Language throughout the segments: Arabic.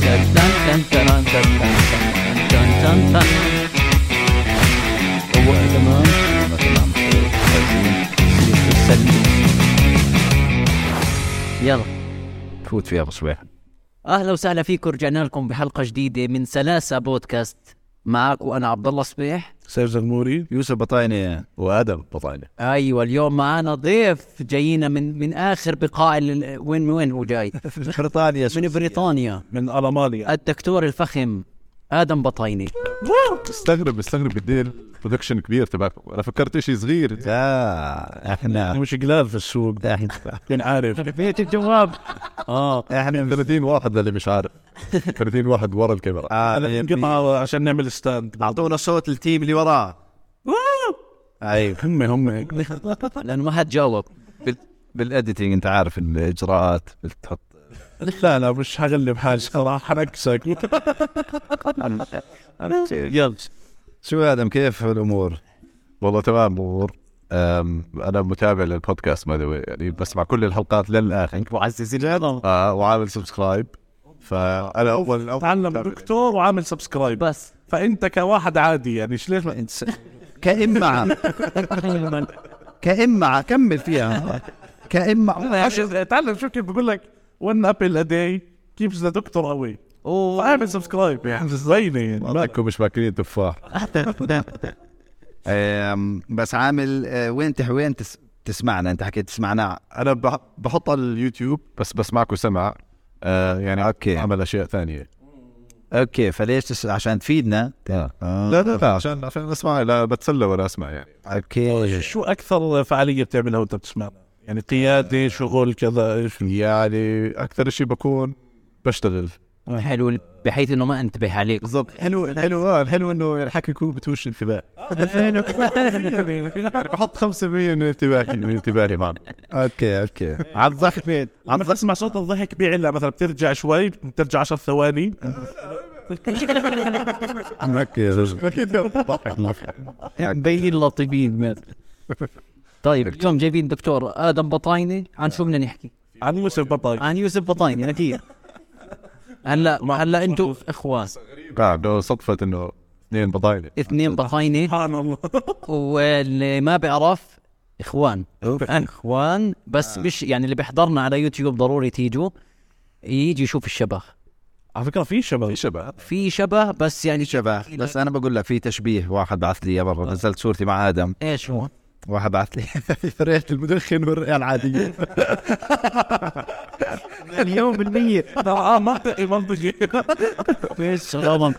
تمام يلا. فوت فيها بصويح أهلا وسهلا فيكم رجعنا لكم بحلقة جديدة من سلاسة بودكاست معك وأنا عبد الله صبيح. سيف زغموري يوسف بطاينة وآدم بطاينة. أيوه اليوم معنا ضيف جاينا من من آخر بقاع وين وين هو جاي؟ بريطانيا من بريطانيا. من ألمانيا. الدكتور الفخم. آدم بطايني استغرب استغرب قد إيه ال production كبير تبعكم أنا فكرت شيء صغير. لا إحنا مش قلال في السوق. إحنا كان عارف. فيت الجواب. آه. إحنا 30 واحد للي مش عارف. 30 واحد ورا الكاميرا. آه، قطعة عشان نعمل stand أعطونا صوت ال team اللي وراه. أيوه هم هم. لأنه ما حد جاوب. بال... بال editing أنت عارف الإجراءات بتحط لا لا مش حغلب حالي صراحة next يلا. شو يا آدم كيف الأمور؟ والله تمام امور أم، أنا متابع للبودكاست ما ادري يعني بسمع كل الحلقات للآخر. معززين. العظم آه وعامل subscribe فأنا أول اول تعلم دكتور وعامل subscribe بس. فأنت كواحد عادي يعني ليش ما انت كإمعة كإمعة كمل فيها. كإمعة تعلم شو كيف بقول لك. One apple a day keeps the doctor away أوه. فأعمل subscribe يعني زينه يعني ما- معكم مش ماكلين تفاح. بس عامل أه، وين تح وين تس... تسمعنا؟ أنت حكيت تسمعنا. أنا بح- بحط على اليوتيوب. بس بسمعكم سمع. آه يعني okay. اعمل أشياء ثانية. okay فليش تس... عشان تفيدنا؟ آه. لا لا لا عشان عشان أسمع لا بتسلى ولا أسمع يعني. okay. شو أكثر فعالية بتعملها وأنت بتسمعنا يعني قياده شغل كذا إيش يعني أكثر شيء بكون بشتغل. حلو بحيث إنه ما أنتبه عليك. بالضبط. حلو حلو آه الحلو إنه الحكي يكون بتوش انتباه. يعني بحط 5% من انتباهي من انتباهي معنا okay okay. على الضحك عم تسمع صوت الضحك بيعلى مثلا بترجع شوي بترجع 10 ثواني. مبين لطيفين طيب اليوم جايبين دكتور آدم بطايني عن شو بدنا نحكي؟ عن يوسف بطاي عن يوسف بطايني أكيد. هلا هلا أنتم إخوان. بعد صدفة إنه اثنين بضاينة اثنين بطاينة. سبحان الله. واللي ما بيعرف إخوان. إخوان بس مش يعني اللي بيحضرنا على يوتيوب ضروري تيجوا. يجي يشوف الشبه. على فكرة في شباب في شبه. في شبه بس يعني شبه. بس أنا بقول لك في تشبيه واحد بعث لي إياه مرة. نزلت صورتي مع آدم. إيش هو؟ واحد بعث لي ريحة المدخن والرئه العادية. اليوم بالمية. آه منطقي منطقي إيش غلط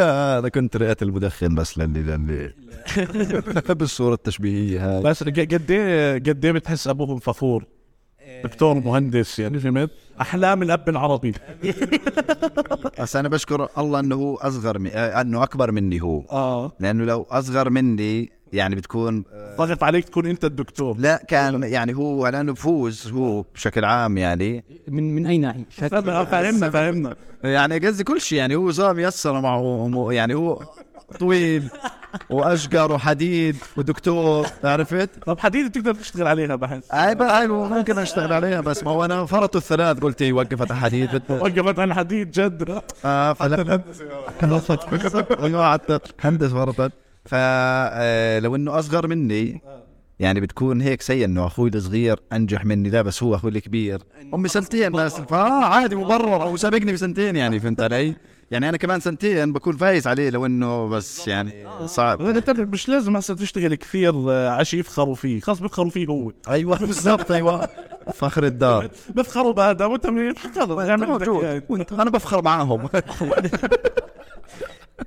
أنا كنت رئه المدخن بس للي للي. بالصورة التشبيهية هاي. بس قد إيه قد إيه بتحس أبوهم فخور؟ دكتور مهندس يعني فهمت؟ أحلام الأب العربي. بس أنا بشكر الله إنه هو أصغر آه، إنه أكبر مني هو. آه. لأنه لو أصغر مني يعني بتكون ضغط عليك تكون أنت الدكتور. لا كان يعني هو لأنه بفوز هو بشكل عام يعني. من من أي ناحية؟ فاهمنا فاهمنا فاهمنا يعني قصدي كل شيء يعني هو صار ميسر معه يعني هو طويل وأشقر وحديد ودكتور عرفت؟ طب حديد بتقدر تشتغل عليها بحس. بقى هاي ممكن أشتغل عليها بس ما هو أنا فرطوا الثلاث قلت إيه، وقفت حديد. بدنا وقفت على الحديد جد. آه فلا. قعدت هندس فرطت. فلو إنه أصغر مني يعني بتكون هيك سيء إنه أخوي الصغير أنجح مني. لا بس هو أخوي الكبير. أمي سنتين بس. فاه عادي مبرر. أو سابقني بسنتين يعني فهمت علي؟ يعني أنا كمان سنتين بكون فايز عليه لو إنه بس يعني صعب. انت مش لازم هسه تشتغل كثير آه، عشان يفخروا فيه. خلص بيفخروا فيه هو. أيوه. بالضبط أيوه. فخر الدار. بيفخروا بادم وأنت موجود. أنا بفخر معاهم.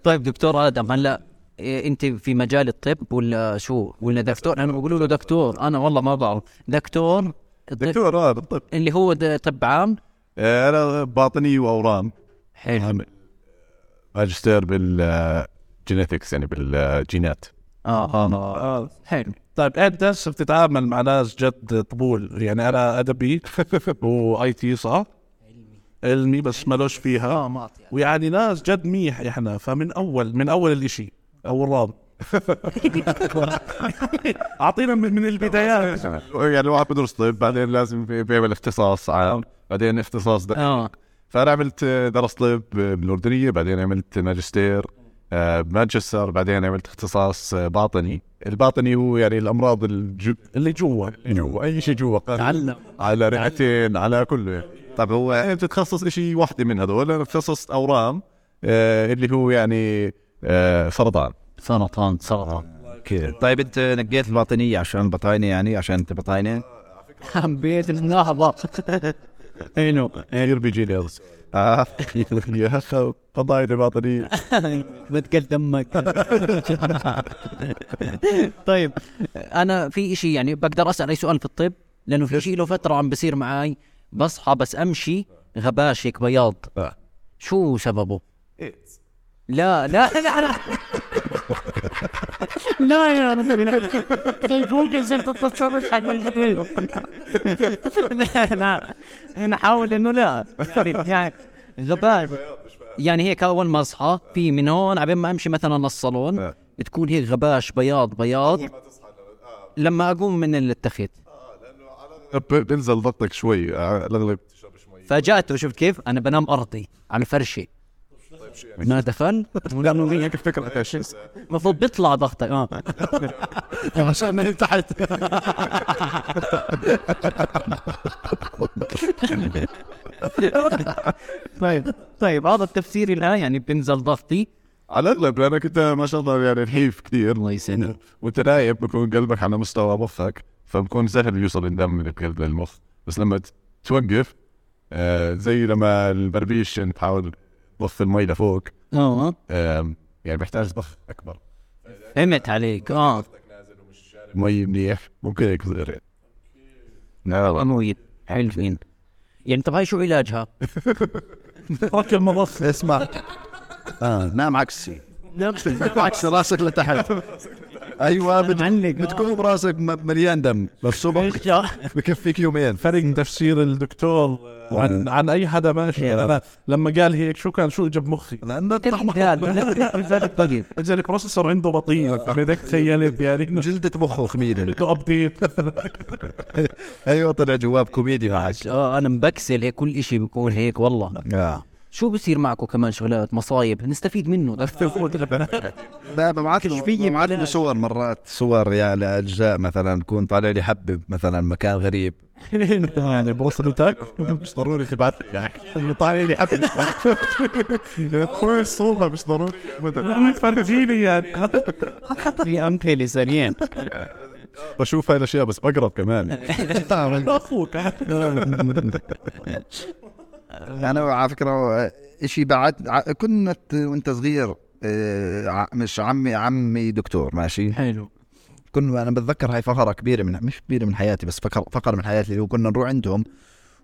طيب دكتور آدم هلا. أنت في مجال الطب ولا شو؟ ولا دكتور؟ أنا بقولوا له دكتور. أنا والله ما بعرف. دكتور دكتور آه بالطب اللي هو طب عام؟ آه، أنا باطني وأورام. حلو. ماجستير بال genetics يعني بالجينات. آه آه آه. حلو. طيب انت هسه بتتعامل مع ناس جد طبول. يعني أنا أدبي و IT صح؟ علمي. بس مالوش فيها. آه ما أعطي. ويعني ناس جد ميح إحنا. فمن أول من أول الإشي. اول راب أعطينا من, من البدايات. يعني الواحد بدرس طب بعدين لازم بيعمل اختصاص عام بعدين اختصاص ده آه. فأنا عملت درست طب بالأردنية بعدين عملت ماجستير آه، بمانشستر بعدين عملت اختصاص آه، باطني. الباطني هو يعني الأمراض الجو اللي جوا. اللي جوا. أي شيء جوا. تعلم. على رئتين على كله يعني. طب هو يعني بتتخصص شيء واحدة من هذول أنا تخصصت أورام آه، اللي هو يعني آه، سرطان. سرطان سرطان. أوكي طيب انت نقيت الباطنية عشان البطاينه يعني عشان انت بطاينة؟ حبيت النهضة. I know بيجيني هذا السؤال. آه يا أخي قضايا باطنيه بتقل دمك. طيب أنا في إشي يعني بقدر أسأل أي سؤال في الطب لأنه في شيء له فترة عم بصير معي بصحى بس أمشي غباش هيك بياض. آه. شو سببه؟ لا لا لا لا لا. يا رجل. في جوجل زي تتصرف حق لا لا. أنا حاول إنه لا. يعني غباش يعني هيك أول ما أصحى في من هون عبين ما أمشي مثلا للصالون آه. بتكون هيك غباش بياض بياض. لما أقوم من التخت ب- بنزل ضغطك شوي آه، الاغلب فاجأته شفت كيف؟ أنا بنام أرضي على فرشي. ما دخل هيك الفكرة المفروض بيطلع ضغطك آه. عشان من تحت طيب طيب هذا التفسير لها يعني بنزل ضغطي. على الأغلب لأنك أنت ما شاء الله يعني نحيف كثير الله يسلمك وانت نايم بكون قلبك على مستوى مخك فبكون سهل يوصل الدم من القلب للمخ بس لما توقف آه زي لما البربيش يعني تحاول تضخ المي لفوق. آه يعني بيحتاج ضخ أكبر. فهمت عليك. آه. مي منيح. ممكن هيك يصير يعني لا. امويل حلوين يعني طب هاي شو علاجها؟ فك المضخ. اسمع. آه نام عكسي. عكس راسك لتحت. أيوه بت- بتكون راسك م- مليان دم. بالصبح بكفيك يومين. فرق تفسير الدكتور عن عن أي حدا ماشي. أنا لما قال هيك شو كان؟ شو جاب مخي؟ لأنه طيب لذلك بروسيسور عنده بطيء. بدك تخيلت يعني. جلدة مخه خميدة بده ابديت أيوه طلع جواب كوميدي آه أنا مبكسل. هيك كل إشي بيكون هيك والله. آه. شو بصير معكم كمان شغلات مصايب؟ نستفيد منه. لا ببعث له ببعث له صور مرات صور يا لأجزاء مثلا بكون طالع لي حبب مثلا مكان غريب. يعني بوصلتك مش ضروري تبعت لي. يعني طالع لي حبل خوي الصورة مش ضروري. فرجيني يعني في امثله سريان بشوف هاي الأشياء بس بقرب كمان. أخوك. أنا على فكرة شيء بعد كنت وأنت صغير آه، مش عمي عمي دكتور ماشي؟ حلو. كنا أنا بتذكر هاي فقرة كبيرة من مش كبيرة من حياتي بس فقرة فقرة من حياتي اللي هو كنا نروح عندهم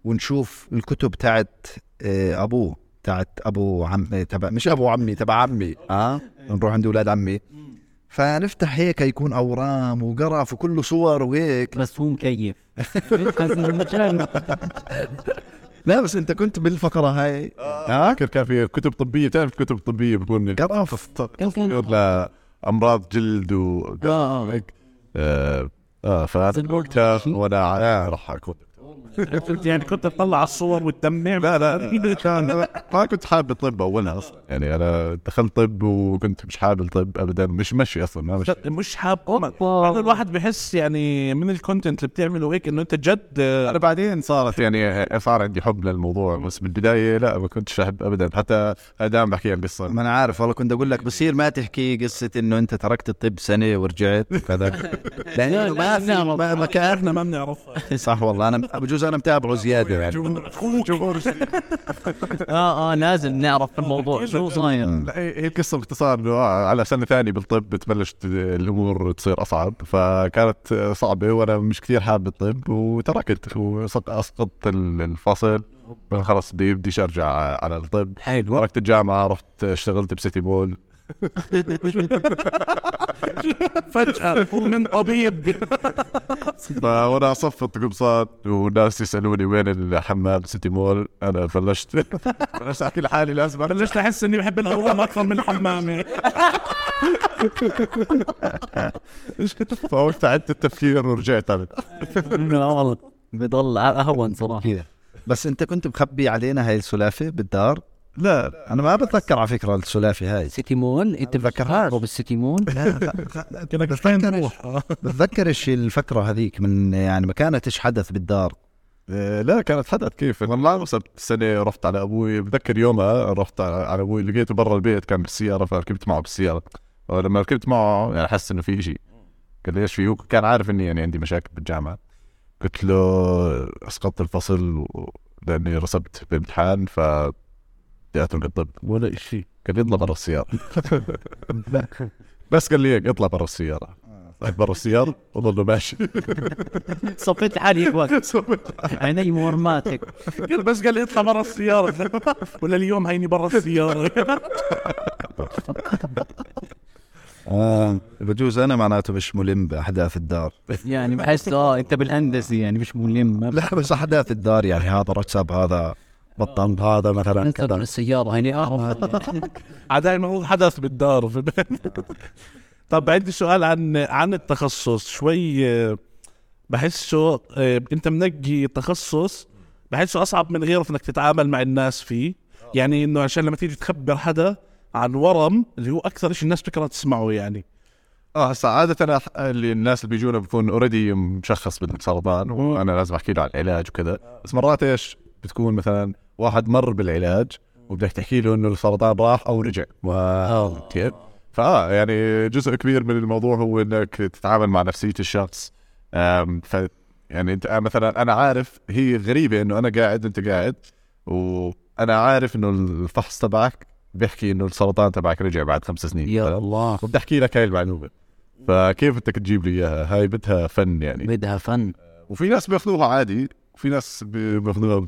ونشوف الكتب تاعت آه، أبوه تاعت أبو عم تبع مش أبو عمي تبع عمي آه؟ نروح عند أولاد عمي. فنفتح هيك يكون أورام وقرف وكله صور وهيك. بس هو مكيف. لا بس أنت كنت بالفقرة هاي. آه. فكر كان في كتب طبية. بتعرف كتب طبية بكون قرف كان لامراض جلد و آه آه آه فوقتها وأنا ع- راح أكون يعني كنت تطلع الصور وتدمع لا لا كان ما كنت حابب الطب اولها أصلا يعني أنا دخلت طب وكنت مش حابب الطب ابدا. مش مشي أصلا ما مشي. مش حاب. بعض الواحد بحس يعني من الكونتنت اللي بتعمله هيك إنه أنت جد. أنا بعدين صارت يعني صار عندي حب للموضوع بس بالبدايه لا ما كنتش أحب ابدا. حتى دائما بحكي عن قصه ما أنا عارف والله كنت أقول لك بصير ما تحكي قصة إنه أنت تركت الطب سنة ورجعت كذا لأنه ما في ما كان ما بنعرفها. صح والله أنا بجوز أنا متابعه زيادة يعني. آه آه لازم نعرف الموضوع. شو صاير. لا، هي القصة باختصار إنه آه، على سنة ثانية بالطب بتبلش الأمور تصير أصعب فكانت صعبة وأنا مش كثير حابب الطب وتركت واسقطت الفصل. خلص بدي بديش أرجع على الطب. حلو. تركت الجامعة رحت اشتغلت بسيتي مول. فجأة من طبيب. وأنا صفت قمصان والناس يسألوني وين الحمام؟ سيتي مول أنا بلشت. بلشت أحكي لحالي لازم. بلشت أحس إني بحب الحمام أكثر من الحمام يعني. فوقت عدت التفكير ورجعت على لا والله بضل اهون صراحة. كذا. بس أنت كنت مخبي علينا هاي السلافة بالدار؟ لا لا أنا ما بتذكر على فكرة السلافة هاي. سيتي مول انت بتذكرهاش. بالسيتي مول كأنك فين تروح بتذكرش الفكرة هذيك من يعني ما كانتش حدث بالدار؟ إيه، لا كانت حدث كيف؟ والله وصلت سنة رحت على أبوي. بتذكر يومها رحت على على أبوي لقيته برا البيت كان بالسيارة فركبت معه بالسيارة. ولما ركبت معه يعني حس إنه في شيء قال لي إيش في؟ هو كان عارف إني يعني عندي مشاكل بالجامعة. قلت له أسقطت الفصل لأني رسبت بامتحان ف اترك الطب ولا شيء قال لي اطلع برا السيارة. بس قال لي اطلع برا السيارة. طلعت برا السيارة؟ وظل ماشي. صفيت حالي هيك وقت عيني مورماتك قال بس قال لي اطلع برا السيارة. ولا اليوم هيني برا السيارة. آه بجوز أنا معناته مش ملم بأحداث الدار. يعني بحس آه أنت بالهندسي يعني مش ملم. لا بس أحداث الدار يعني هذا رتب هذا بطل هذا مثلا كذا. السيارة هيني. اعرف عاد المفروض حدث بالدار طب عندي سؤال عن عن التخصص. شوي آه، بحسه آه، انت منقي تخصص بحسه أصعب من غيره في إنك تتعامل مع الناس فيه. يعني إنه عشان لما تيجي تخبر حدا عن ورم اللي هو أكثر شيء الناس تكره تسمعه يعني. آه هسا عادة أنا اللي الناس اللي بيجونا بكون اوريدي مشخص بالسرطان وأنا لازم أحكي له عن العلاج وكذا. بس مرات إيش؟ بتكون مثلا واحد مر بالعلاج وبدك تحكي له إنه السرطان راح أو رجع. كيف؟ فآه يعني جزء كبير من الموضوع هو إنك تتعامل مع نفسية الشخص ف يعني أنت آه، مثلا أنا عارف هي غريبة إنه أنا قاعد أنت قاعد وأنا عارف إنه الفحص تبعك بيحكي إنه السرطان تبعك رجع بعد خمس سنين يا. الله وبدي أحكي لك هاي المعلومة فكيف بدك تجيب لي إياها هاي بدها فن يعني بدها فن وفي ناس بياخذوها عادي وفي ناس بي- بياخذوها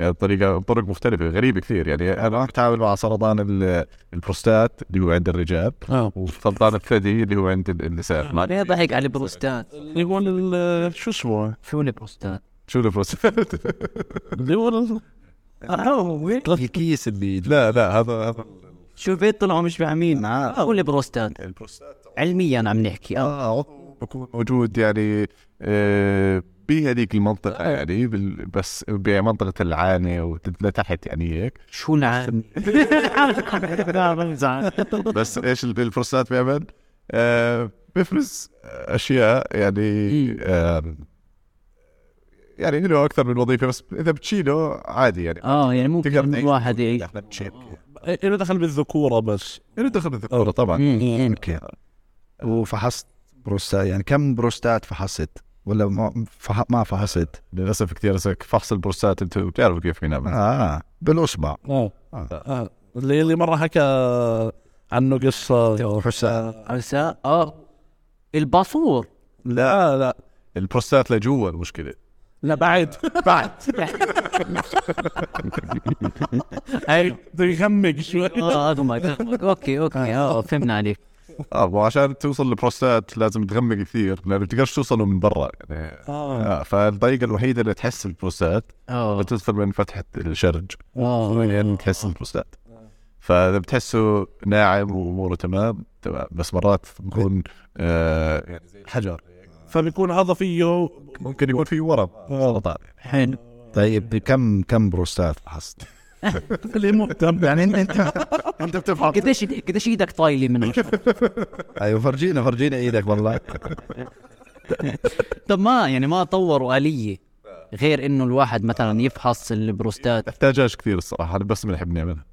يعني بطريقه بطرق مختلفة غريبة كثير. يعني أنا بتعامل مع سرطان ال- البروستات اللي هو عند الرجال آه. وسرطان الثدي اللي هو عند ال- النساء. ما ليه ضحك على البروستات. اللي هو ال- شو اسمه؟ شو البروستات؟ شو البروستات؟ اللي هو ال- الكيس اللي لا لا هذا هذا شو البيت طلعوا مش فاهمين أنا عارف. شو البروستات. البروستات. علميا عم نحكي. آه. آه بكون موجود يعني آه، بهذيك المنطقة يعني بال- بس بمنطقة العانه ولتحت يعني هيك. شو العالم بس إيش ال- البروستات بيعمل؟ آه بيفرز أشياء يعني آه يعني له أكثر من وظيفة بس إذا بتشيله عادي يعني. آه يعني ممكن تقدر. الواحد يعيش. بنشيل له دخل بالذكورة بس. له دخل بالذكورة طبعا. يمكن وفحصت بروستات يعني كم بروستات فحصت؟ ولا ما فح... ما فحصت للأسف كثير فحص البروستات انت بتعرفوا كيف بينعمل آه بالاصبع آه. آه. اللي اللي مرة حكى عنه قصة عسى آه. الباسور لا لا. البروستات لجوا المشكلة. لا بعد. بعد. هاي بده يغمق شوي. آه أوكي أوكي. آه فهمنا عليك. آه وعشان توصل للبروستات لازم تغمق كثير لأنه بتقدرش توصله من برا يعني. آه. آه فالطريقة الوحيدة اللي تحس البروستات آه. بتدخل من فتحة الشرج. آه يعني تحس البروستات. فإذا بتحسه ناعم وأموره تمام تمام. بس مرات بكون آه يعني زي الحجر. فبيكون هذا فيه ممكن يكون فيه ورم. سرطان حلو. طيب كم كم بروستات فحصت؟ اللي مهتم يعني انت انت انت بتفحص. قديش قديش إيدك طايلة من أيوه فرجينا فرجينا إيدك والله. طب ما يعني ما طوروا آلية غير إنه الواحد مثلا يفحص البروستات. تحتاجهاش كثير الصراحة أنا بس بنحب نعملها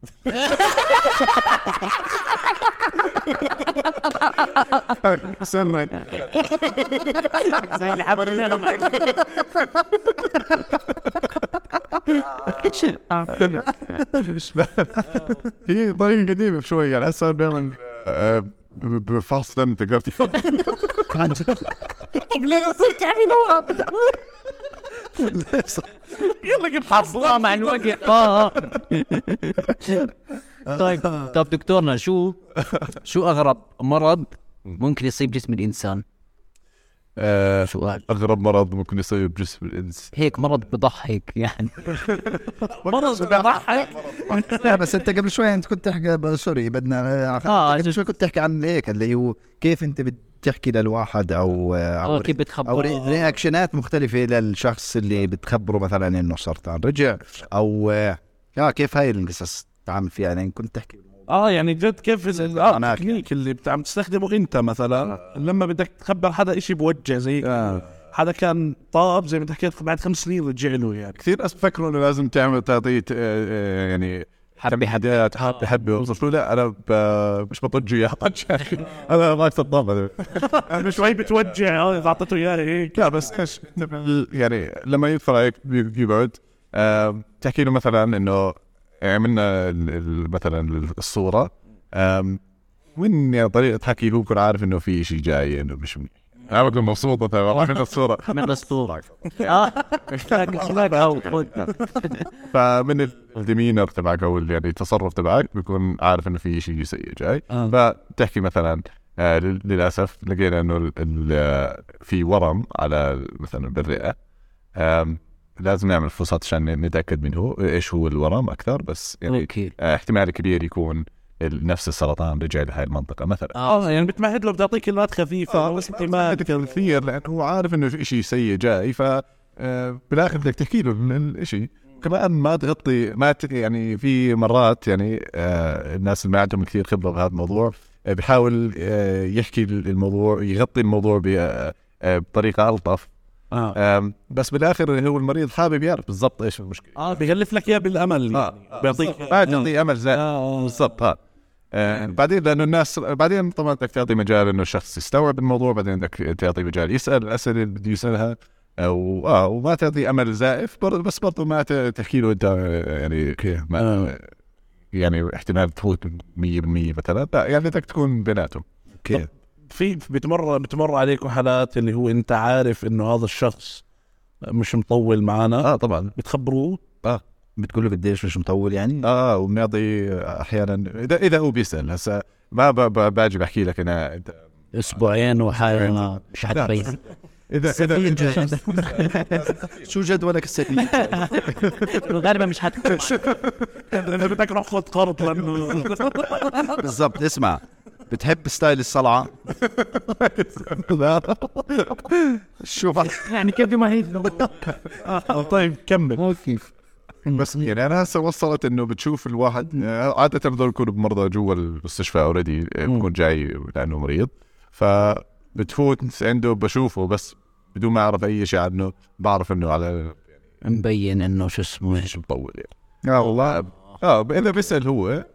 زي الحبل هي طريقه قديمه شوي يعني هسه ب- بفحص دم تقدر يلا جيب حصله مع الوقت طيب طب دكتورنا شو شو أغرب مرض ممكن يصيب جسم الإنسان؟ آه، سؤال. أغرب مرض ممكن يصيب بجسم الإنس. هيك مرض بضحك يعني. مرض بضحك؟ لا بس أنت قبل شوي أنت كنت تحكي sorry بدنا آه، قبل شوي كنت تحكي عن هيك اللي هو كيف أنت بتحكي للواحد أو آه أو, كيف أو بتخبر ري- reactionات مختلفة للشخص اللي بتخبره مثلا إنه سرطان رجع أو آه كيف هاي القصص؟ تعامل فيها يعني كنت تحكي. آه يعني جد كيف ال- آه التكنيك اللي عم تستخدمه أنت مثلا. لما بدك تخبر حدا إشي بوجه زي آه. حدا كان طاب زي ما انت حكيت بعد خمس سنين رجع له يعني. كثير ناس بفكروا إنه لازم تعمل تعطيه آه، آه، يعني حبي حبي. حبي حبي. له لا أنا مش بطجه اياها أنا ما استطاب أنا شوي بتوجع إذا أعطيته اياه هيك. لا بس إيش يعني لما يدخل عليك بي- يقعد آم، تحكي له مثلا إنه عملنا ال- ال- مثلا الصورة وين يعني طريقة حكي هو يكون عارف إنه في شيء جاي إنه مش منيح. أنا بكون مبسوط من الصورة. من الاسطوره آه. فمن الديمينر تبعك أو يعني التصرف تبعك بيكون عارف إنه في شيء سيء جاي. آه. فتحكي مثلا آه لل- للأسف لقينا إنه ال- ال- في ورم على مثلا بالرئة. لازم نعمل فحوصات عشان نتأكد منه إيش هو الورم أكثر بس يعني أوكي آه احتمال كبير يكون نفس السرطان رجع لهي المنطقة مثلا. آه يعني بتمهد له بتعطيه كلمات خفيفة آه بس احتمال كثير لأنه هو عارف إنه في شيء سيء جاي ف آه، بالآخر بدك تحكي له الشيء كمان ما تغطي ما ت... يعني في مرات يعني آه الناس اللي ما عندهم كثير خبرة بهذا الموضوع آه بيحاول آه يحكي الموضوع يغطي الموضوع ب آه آه، بطريقة ألطف. آم، بس بالاخر هو المريض حابب يعرف. بالضبط إيش المشكلة؟ آه بيغلف لك إياه بالأمل. آه. يعني بيعطيك ما تعطي أمل زائد آه بالضبط ها. آه بعدين لأنه الناس بعدين طبعا بدك تعطي مجال إنه الشخص يستوعب الموضوع بعدين بدك تعطي مجال. يسأل الاسئله اللي بده يسألها أو آه وما تعطي أمل زائف بس برضه ما تحكي له أنت آه، يعني ما آه. يعني احتمال تفوت 100% مثلا. لا يعني بدك تكون بيناتهم. أوكي في بتمر بتمر عليكم حالات اللي هو انت عارف انه هذا الشخص مش مطول معنا آه طبعا. بتخبروه؟ بتقول له قديش مش مطول يعني؟ آه وبنعطي أحيانا. اذا إذا هو بيسأل هسا ما ب- ب- باجي بحكي لك أنا. انت أسبوعين وحاجة مش حتبين اذا اذا شو جدولك السنوي غالبا مش حتكون أنا بدك روح خذ قرض لأنه بالضبط اسمع. بتحب style الصلعة؟ شوف. يعني كيف ما هي؟ آه، طيب كمل. أوكي. بس يعني أنا هسه وصلت إنه بتشوف الواحد آه، عادة هذول يكونوا بمرضى جوا المستشفى already بكون جاي لأنه مريض. فبتفوت عنده بشوفه بس بدون ما أعرف أي شيء عنه بعرف إنه على مبين إنه شو اسمه. مش مطول يعني. آه والله. آه إذا بيسأل هو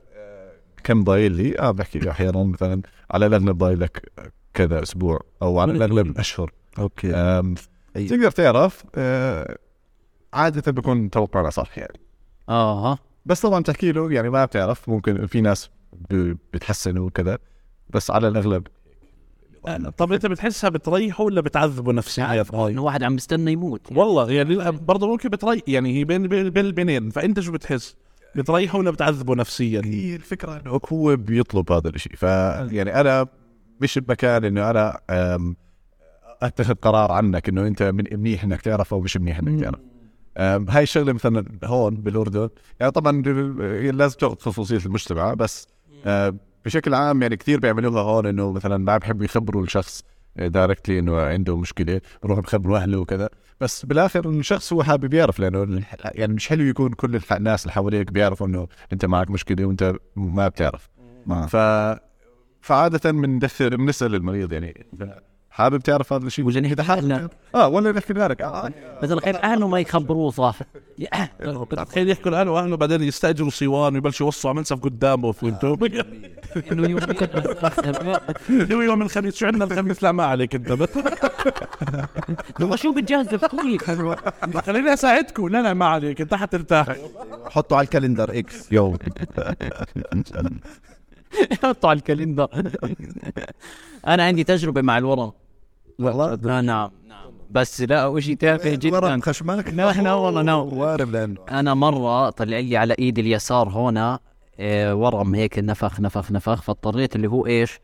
كم ضايل لي؟ آه بحكي له أحيانا مثلا على الأغلب ضايل لك كذا أسبوع أو على الأغلب أشهر. أوكي. أي. تقدر تعرف آه، عادة بيكون توقعنا صح يعني. آه. ها بس طبعا تحكي له يعني ما بتعرف ممكن في ناس بتحسنوا وكذا بس على الأغلب. طب أنت بتحسها بتريحه ولا بتعذبه نفسيا؟ إنه واحد عم بيستنى يموت والله يعني برضه ممكن بتريح يعني هي بين بين بين البنين. فأنت شو بتحس؟ بتريحه ولا بتعذبه نفسيا. هي الفكرة إنه هو بيطلب هذا الشيء ف يعني أنا مش بمكان إنه أنا أتخذ قرار عنك إنه أنت من منيح إنك تعرف أو مش منيح إنك تعرف. هاي الشغلة مثلا هون بالأردن يعني طبعا هي لازم تأخذ خصوصية المجتمع بس بشكل عام يعني كثير بيعملوها هون إنه مثلا ما بحبوا يخبروا الشخص. دايركتلي إنه عنده مشكلة بروحوا بخبروا أهله وكذا. بس بالآخر الشخص هو حابب يعرف لأنه يعني مش حلو يكون كل الناس اللي حواليك بيعرفوا إنه أنت معك مشكلة وأنت ما بتعرف. ما ف فعادة بندثر بنسال المريض يعني حابب تعرف هذا الشيء؟ حابب لا. آه ولا نحكي لك آه. بس الخير أهله ما يخبروه صح. يا- بتخيل يحكوا لأهله وأهله بعدين يستأجروا صوان ويبلشوا يوصوا على منسف قدامه فهمتوا إنه يوم يوم الخميس. شو عندنا الخميس؟ لا ما عليك أنت. بس. هو شو بتجهز خليني أساعدكم. لا لا ما عليك. أنت حترتاح. حطه على ال calendar إكس. يوم. حطوا على ال calendar. أنا عندي تجربة مع الورم والله؟ نعم نعم. بس لا شيء تافه جدا. ورم خشمك؟ لا لا والله لا. وارم لأنه أنا مرة طلع لي على ايدي اليسار هنا آه، ورم هيك نفخ نفخ نفخ فاضطريت اللي هو إيش؟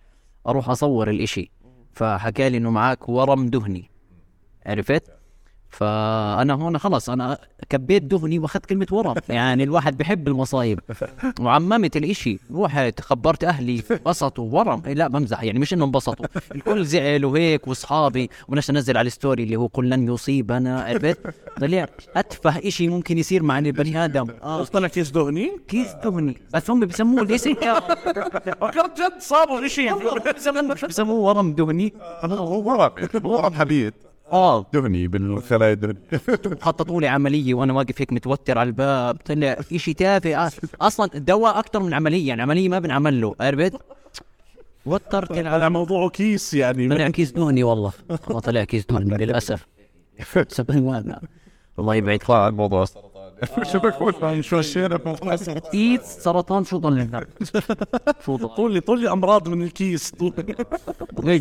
أروح أصور الإشي. فحكى لي إنه معك ورم دهني. عرفت؟ فأنا هون خلص أنا كبيت دهني وأخذت كلمة ورم. يعني الواحد بحب المصايب. وعممت الإشي. رحت خبرت أهلي انبسطوا ورم. إيه لا بمزح. يعني مش انه انبسطوا الكل زعل وهيك وأصحابي. وناس انزل على الستوري اللي هو قل لن يصيبنا. عرفت؟ طلع أتفه إشي ممكن يصير مع البني آدم. آه. طلع كيس دهني؟ كيس دهني. بس هم بسموه الاسم جد صابوا شيء بسموه ورم دهني. ورم ورم حميد. آه. دهني بالخلايا الدهنية خططوا لي عملية وأنا واقف هيك متوتر على الباب. طلع شيء تافه. آه، أصلا الدواء أكثر من عمليه يعني عملية ما بنعمل له عرفت؟ وترت على موضوع كيس يعني. طلع كيس دهني والله. والله طلع كيس دهني للأسف. سبحان الله. الله يبعد طلع الموضوع السرطان شو بكون شو الشيء كيس سرطان شو ضل شو ضل؟ طول لي طول لي أمراض من الكيس. طول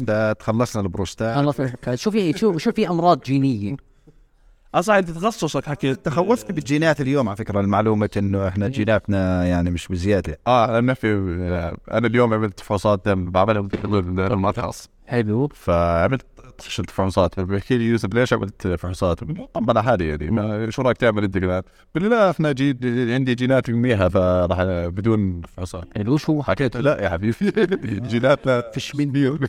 ده تخلصنا البروستات؟ خلص شو في شو شو في أمراض جينية؟ أصلا أنت تخصصك حكيت تخوفت بالجينات اليوم على فكرة المعلومة إنه إحنا جيناتنا يعني مش بزيادة. آه أنا في أنا اليوم عملت فحوصات دم بعملها المرخص حلو. فعملت شلت فحوصات بيحكي لي يوسف ليش عملت فحوصات؟ طب أنا حالي يعني. ما شو رأيك تعمل أنت كمان؟ بقول لي لا إحنا جي عندي جينات منيحة فراح بدون فحوصات حلو شو حكيت له لا يا حبيبي جيناتنا فيش مين بيهم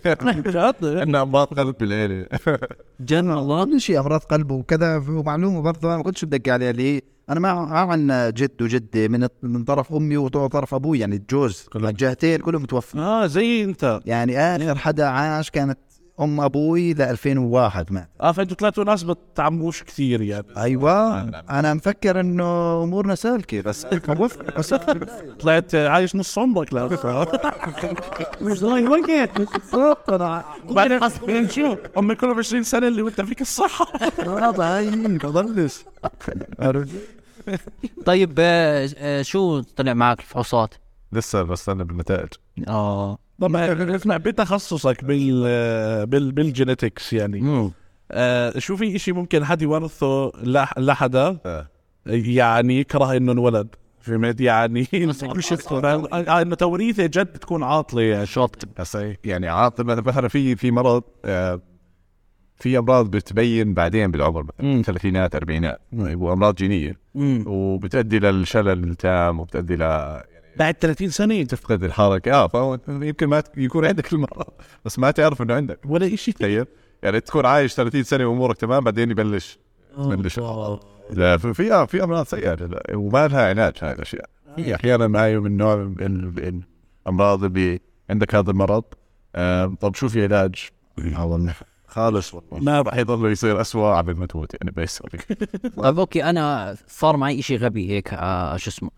عندنا أمراض قلب بالعيله جن الله كل شيء أمراض قلب وكذا. ومعلومه برضه أنا ما كنتش بدق عليها اللي أنا ما ما عندنا جد وجدي من من طرف أمي وطرف أبوي يعني الجوز الجهتين كلهم متوفى. آه زي أنت. يعني آخر حدا عاش كانت أم أبوي ل 2001 مات آه فأنتوا طلعتوا ناس بتعموش كثير يعني. أيوه. أنا مفكر إنه أمورنا سالكة بس بس طلعت عايش نص عمرك لا. مش ضايق وقت بالضبط أنا بعدين شو؟ أمي كلهم 20 سنة اللي وانت فيك الصحة. بضلش. طيب آه، آه، شو طلع معك الفحوصات؟ لسه بستنى بالنتائج. آه. طب اسمع بتخصصك بال بال بالجينيتكس يعني. آه شو في إشي ممكن حد يورثه لح- لحدا؟ آه. يعني يكره إنه انولد فهمت؟ يعني شيء؟ آه، إنه توريثة جد تكون عاطلة يعني. شط بس يعني عاطل. مثلا في في مرض آه، في أمراض بتبين بعدين بالعمر ثلاثينات أربعينات. وامراض جينية. وبتؤدي للشلل التام وبتؤدي ل بعد 30 سنة تفقد الحركة. آه فهو يمكن ما يكون عندك المرض بس ما تعرف إنه عندك. ولا شيء تخيل يعني تكون عايش 30 سنة وأمورك تمام بعدين يبلش. تبلش. لا في في, آه في أمراض سيئة وما لها علاج هاي الأشياء. في أحيانا معي من نوع الامراض اللي عندك هذا المرض. آه طب شو في علاج؟ خالص والله. ما راح يضل يصير اسوء قبل ما تموت يعني طيب أوكي أنا صار معي إشي غبي هيك آه شو اسمه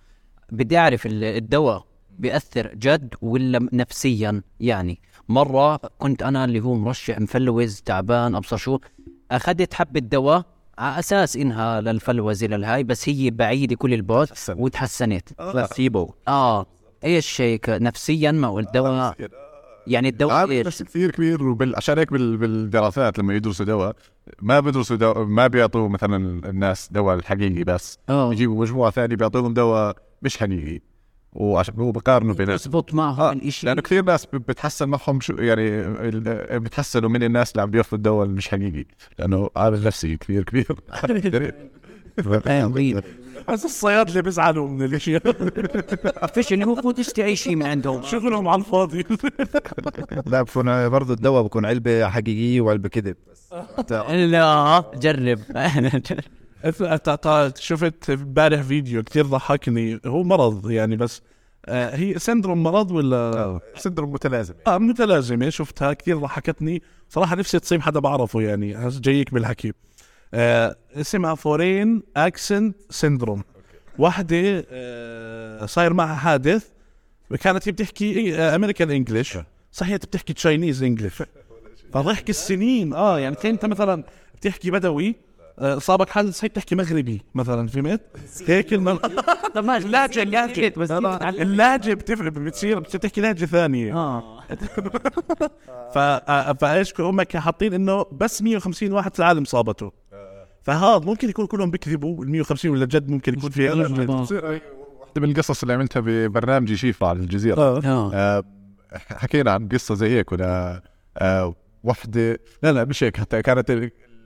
بدي اعرف ال- الدواء بيأثر جد ولا نفسيا؟ يعني مرة كنت أنا اللي هو مرشح مفلوز تعبان أبصر شو أخذت حبة دواء على أساس إنها للفلوزة للهاي بس هي بعيدة كل البعد تحسنت. وتحسنت. بلاسيبو آه. إيش هيك نفسيا ما هو الدواء يعني الدواء إيش؟ كثير كبير وبال... عشان هيك بال... بالدراسات لما يدرسوا دواء ما بيدرسوا دواء ما بيعطوا مثلا الناس دواء الحقيقي بس. آه. يجيبوا مجموعة ثانية بيعطوهم دواء مش حقيقي وعشان هو بقارنوا بيناتهم تزبط معهم آه، الاشي لأنه كثير ناس ب- بتحسن معهم شو يعني ال- بتحسنوا من الناس اللي عم بياخذوا الدواء اللي مش حقيقي لأنه عامل نفسي كثير كبير بس الصيادله بيزعلوا من الاشياء فيش اللي هو فوت اشتري شيء من عندهم. شغلهم على الفاضي؟ لا بكون برضه الدواء بكون علبة حقيقية وعلبة كذب. لا جرب. شفت امبارح فيديو كثير ضحكني. هو مرض يعني بس آه هي syndrome مرض ولا؟ syndrome متلازم آه متلازمة. شفتها كثير ضحكتني. صراحة نفسي تصيب حدا بعرفه يعني جايك بالحكي. آه اسمها foreign accent syndrome. واحدة آه صاير معها حادث. كانت هي بتحكي American English صحيح هي بتحكي Chinese English فضحك السنين. آه يعني انت مثلا بتحكي بدوي. آه، صابك حادث هي بتحكي مغربي مثلا فهمت؟ هيك اللهجة اللهجة. بس اللهجة بتفرق بتصير بتحكي لهجة ثانية. آه. ف آه، فايش هم حاطين إنه بس 150 واحد في العالم صابته. فهذا ممكن يكون كلهم بيكذبوا ال 150 ولا جد ممكن يكون في بتصير هي واحدة من القصص اللي عملتها ببرنامجي شيفا على الجزيرة. آه. آه. آه حكينا عن قصة زي هيك ولا آه وحدة لا لا مش هيك حتى كانت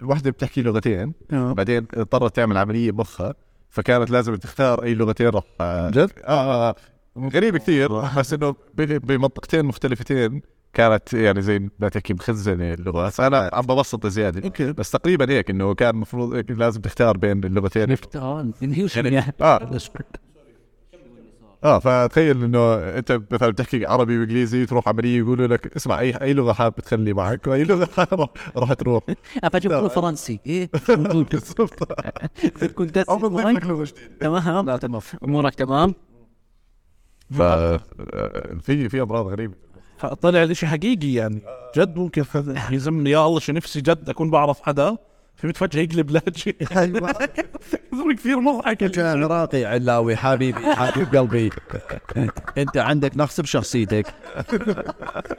الوحدة بتحكي لغتين. آه. بعدين اضطرت تعمل عملية بمخها فكانت لازم تختار أي لغتين راح جد؟ آه, آه غريب كثير بس إنه بمنطقتين مختلفتين كانت يعني زي ما تحكي مخزنة اللغات أنا عم ببسط زيادة. okay. بس تقريبا هيك إنه كان المفروض لازم تختار بين اللغتين. آه انهيوشن يعني آه. آه فتخيل إنه أنت مثلا بتحكي عربي وإنجليزي تروح عمليه يقولوا لك اسمع أي أي لغة حابب تخلي معك؟ واي لغة راح- راح تروح. افجيب كله فرنسي. إيه موجود. بالضبط. كنت أو بتضيف لك لغة جديدة. تمام. لا تمام. أمورك تمام. ف آه، في في أمراض غريبة. طلع الإشي حقيقي يعني. جد ممكن يلزمني يا الله شو نفسي جد أكون بعرف حدا. فهمت فجأة يقلب لهجة أيوه. كثير مضحك كان عراقي علاوي حبيبي حبيب قلبي. انت عندك نقص بشخصيتك.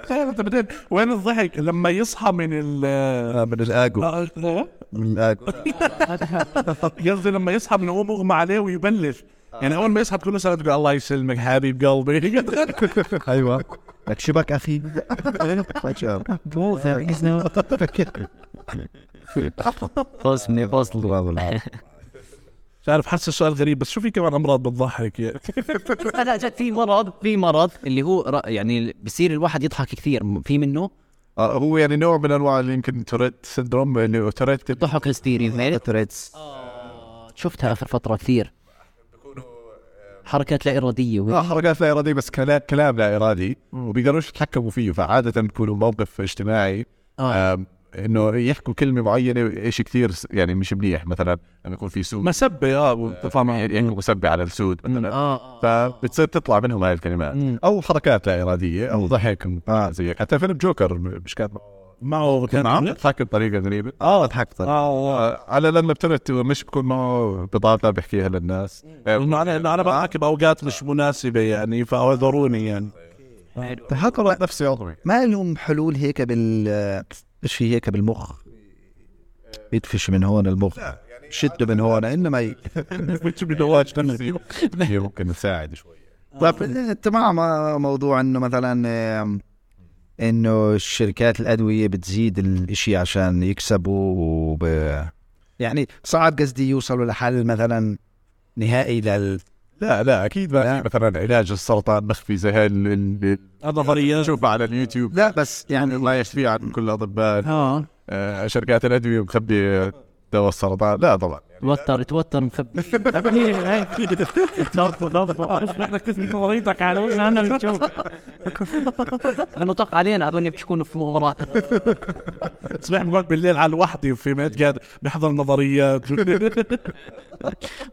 تخيل أنت بعدين وين الضحك؟ لما يصحى من ال آه، من الاجو آه، آه، من الاجو قصدي لما يصحى من هو مغمى عليه ويبلش. يعني أول ما يصحى له سلام تقول الله يسلمك حبيب قلبي. أيوه. لك شبك أخي. فصلني فصل مش عارف حاسس السؤال غريب بس شو في كمان أمراض بتضحك. يعني لا جد في مرض في مرض اللي هو ر- يعني بصير الواحد يضحك كثير. في منه؟ آه هو يعني نوع من أنواع اللي يمكن Tourette syndrome اللي هو Tourette ضحك هستيري فهمت؟ Tourette's شفتها آخر فترة كثير. حركات لا إرادية. آه. حركات لا إرادية بس كلام كلام لا إرادي. وبيقدروش يتحكموا فيه فعادة بيكونوا موقف اجتماعي. آم، إنه يحكوا كلمة معينة شيء كثير يعني مش منيح. مثلا لما يكون في سوء مسبه آه يعني يحكوا مسبه على السود مثلا. آه فبتصير تطلع منهم هاي الكلمات. مم. أو حركات لا إرادية أو ضحك آه زي هيك حتى فيلم جوكر مش كان معه؟ كان ضحك بطريقة غريبة. آه ضحكت آه آه. على لما ابتدت مش بكون معه بضاعه بيحكيها للناس. آه، انه أنا انه أنا بحكي بأوقات مش مناسبة يعني فأعذروني يعني. تحكوا نفسي عضوي. ما لهم حلول هيك بال إيش في هيك بالمخ. يدفش من هون المخ. شده من هون إنما ممكن تساعد شوي طيب انت مع مع موضوع إنه مثلا إنه الشركات الأدوية بتزيد الإشي عشان يكسبوا وب... يعني صعب قصدي يوصلوا لحل مثلا نهائي لل لا لا أكيد ما لا. في مثلا علاج السرطان مخفي زي هاي ال- ال- النظريات نشوفها على اليوتيوب. لا بس يعني الله يشفي عن كل الأطباء. آه شركات الأدوية مخبي دواء السرطان. لا طبعا. توتر توتر مخبي إحنا كيف نظريتك على أنا بنشوف لأنه طق علينا هذول بيحكوا في مغامرات صبح بقعد بالليل على لوحدي في ميت قاعد بيحضر نظريات.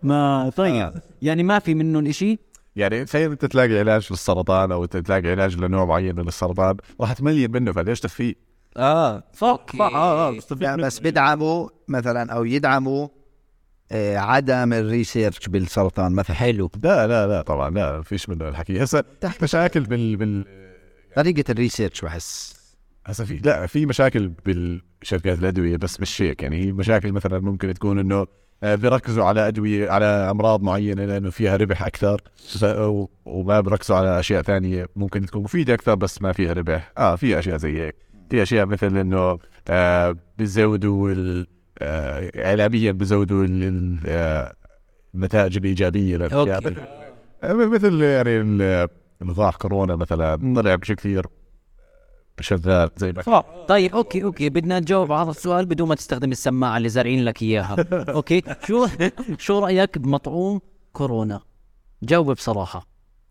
ما طيب يعني ما في منهم إشي؟ يعني تخيل أنت تلاقي علاج للسرطان أو تلاقي علاج لنوع معين من السرطان؟ راح تملين منه فليش تخفيه؟ آه صح صح آه آه بس بدعموا مثلا أو يدعموا عدم ال research بالسرطان مثلا. حلو. لا لا لا طبعا لا ما فيش منه الحكي. هسه تحت مشاكل بال بال طريقة ال research بحس. هسه في لا في مشاكل بالشركات الأدوية بس مش هيك. يعني هي مشاكل مثلا ممكن تكون إنه آه، بيركزوا على أدوية على أمراض معينة لأنه فيها ربح أكثر وما بيركزوا على أشياء ثانية ممكن تكون مفيدة أكثر بس ما فيها ربح. آه في أشياء زي هيك. في أشياء مثل إنه آه بيزودوا ال- آه اعلاميا بيزودوا ال- ال- آه، النتائج الإيجابية للاشياء أوكي. آه، مثل يعني نضاع كورونا مثلا طلع بشكل كثير شغال زي ما طيب okay okay بدنا نجاوب على هذا السؤال بدون ما تستخدم السماعة اللي زارعين لك إياها. okay شو شو رأيك بمطعوم كورونا؟ جاوب بصراحة.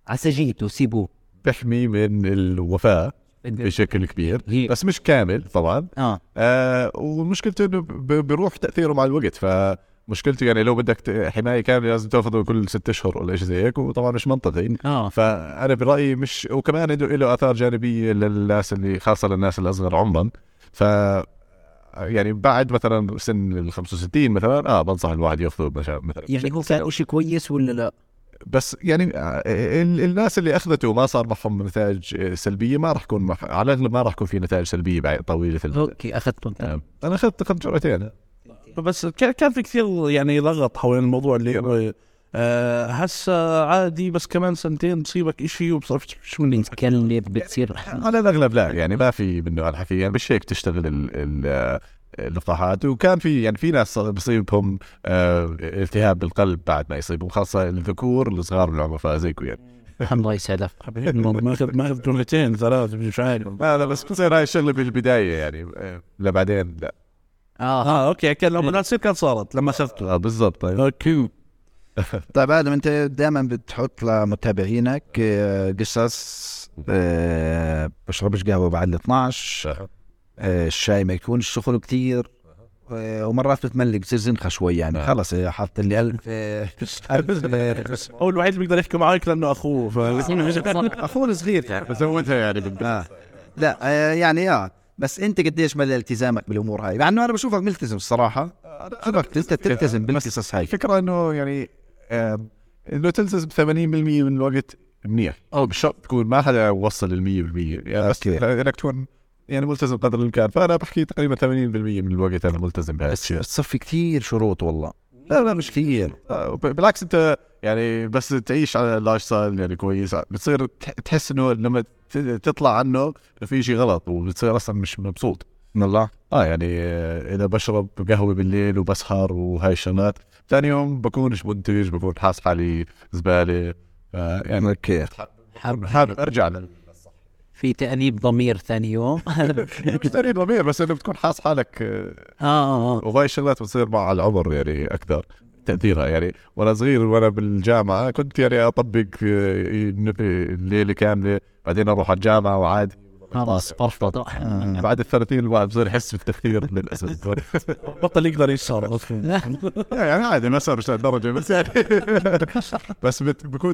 عسجيته سيبوه. بيحمي من الوفاة. بشكل كبير. هي. بس مش كامل طبعا. آه. آه ومشكلته إنه بيروح تأثيره مع الوقت. فمشكلته يعني لو بدك حماية كاملة لازم تأخذه كل ست أشهر ولا شيء زي هيك وطبعا مش منطقي. آه. فأنا برأيي مش وكمان له آثار جانبية للناس اللي خاصة للناس الأصغر عمرا. ف يعني بعد مثلا سن ال 65 مثلا آه بنصح الواحد يأخذه مثلا يعني هو كان شيء كويس ولا لا؟ بس يعني آه، ال- الناس اللي أخذته وما صار معهم نتائج آه، سلبية ما راح يكون مح... على الاغلب ما راح يكون في نتائج سلبية بعد طويلة أوكي اخذته انت آه، أنا أخذت أخذت جرعتين. بس كان كان في كثير يعني لغط حول الموضوع اللي هو آه هسه عادي بس كمان سنتين بصيبك إشي وبصير شو من بنتكلم بتصير. على الأغلب لا يعني ما في منه هالحكي يعني مش هيك تشتغل ال ال اللقاحات وكان في يعني في ناس بصيبهم آه التهاب بالقلب بعد ما يصيبهم خاصة الذكور الصغار بالعمر فزيكم يعني الله يسعدك. ماخذ ماخذ جملتين ثلاث مش عارف. لا لا بس بتصير هاي الشغلة بالبداية يعني آه لا بعدين لا. آه. آه okay كان لما تصير كان صارت لما شفته آه بالضبط طيب. okay. طيب آدم أنت دائما بتحط لمتابعينك آه، قصص بشربش قهوة بعد ال 12 آه، الشاي ما يكونش سخن كثير ومرات بتملق بتصير زنخة شوي يعني. خلص آه، حط لي ألف آه، ألف آه، هو الوحيد اللي بيقدر يحكي معك لأنه أخوه ف... اخوه الصغير يعني. بس هو أنت يعني آه. لا آه، يعني آه. بس أنت قديش مدى التزامك بالأمور هاي؟ مع إنه أنا بشوفك ملتزم الصراحة. شوفك أنت تلتزم بالقصص هاي. الفكرة إنه يعني آه إنه تلتزم ب 80% من الوقت منيح. أو بالشرط تكون ما حدا وصل ال 100% يعني بس. انك تكون يعني ملتزم قدر الإمكان. فأنا بحكي تقريبا 80% من الوقت أنا ملتزم بهذا بس الشيء. تصفي كثير شروط والله. لا لا مش كثير آه، بالعكس أنت يعني بس تعيش على lifestyle يعني كويس. بتصير تح- تحس إنه لما تطلع عنه في شيء غلط وبتصير أصلا مش مبسوط. من الله. آه يعني إذا بشرب قهوة بالليل وبسهر وهاي الشغلات ثاني يوم بكونش منتج بكون حاس حالي زبالة. آه يعني أوكي. حب حابب أرجع لل في تأنيب ضمير ثاني يوم. مش تأنيب ضمير بس إنه بتكون حاس حالك آه، آه آه وهاي الشغلات بتصير مع العمر يعني أكثر تأثيرها يعني. وأنا صغير وأنا بالجامعة كنت يعني أطبق آه، الليلة كاملة بعدين أروح على الجامعة وعادي. خلاص فرفض بعد ال 30 الواحد بصير يحس بالتاثير للأسف. بطل يقدر يسهر يعني عادي ما صار مش لهالدرجه بس يعني. بس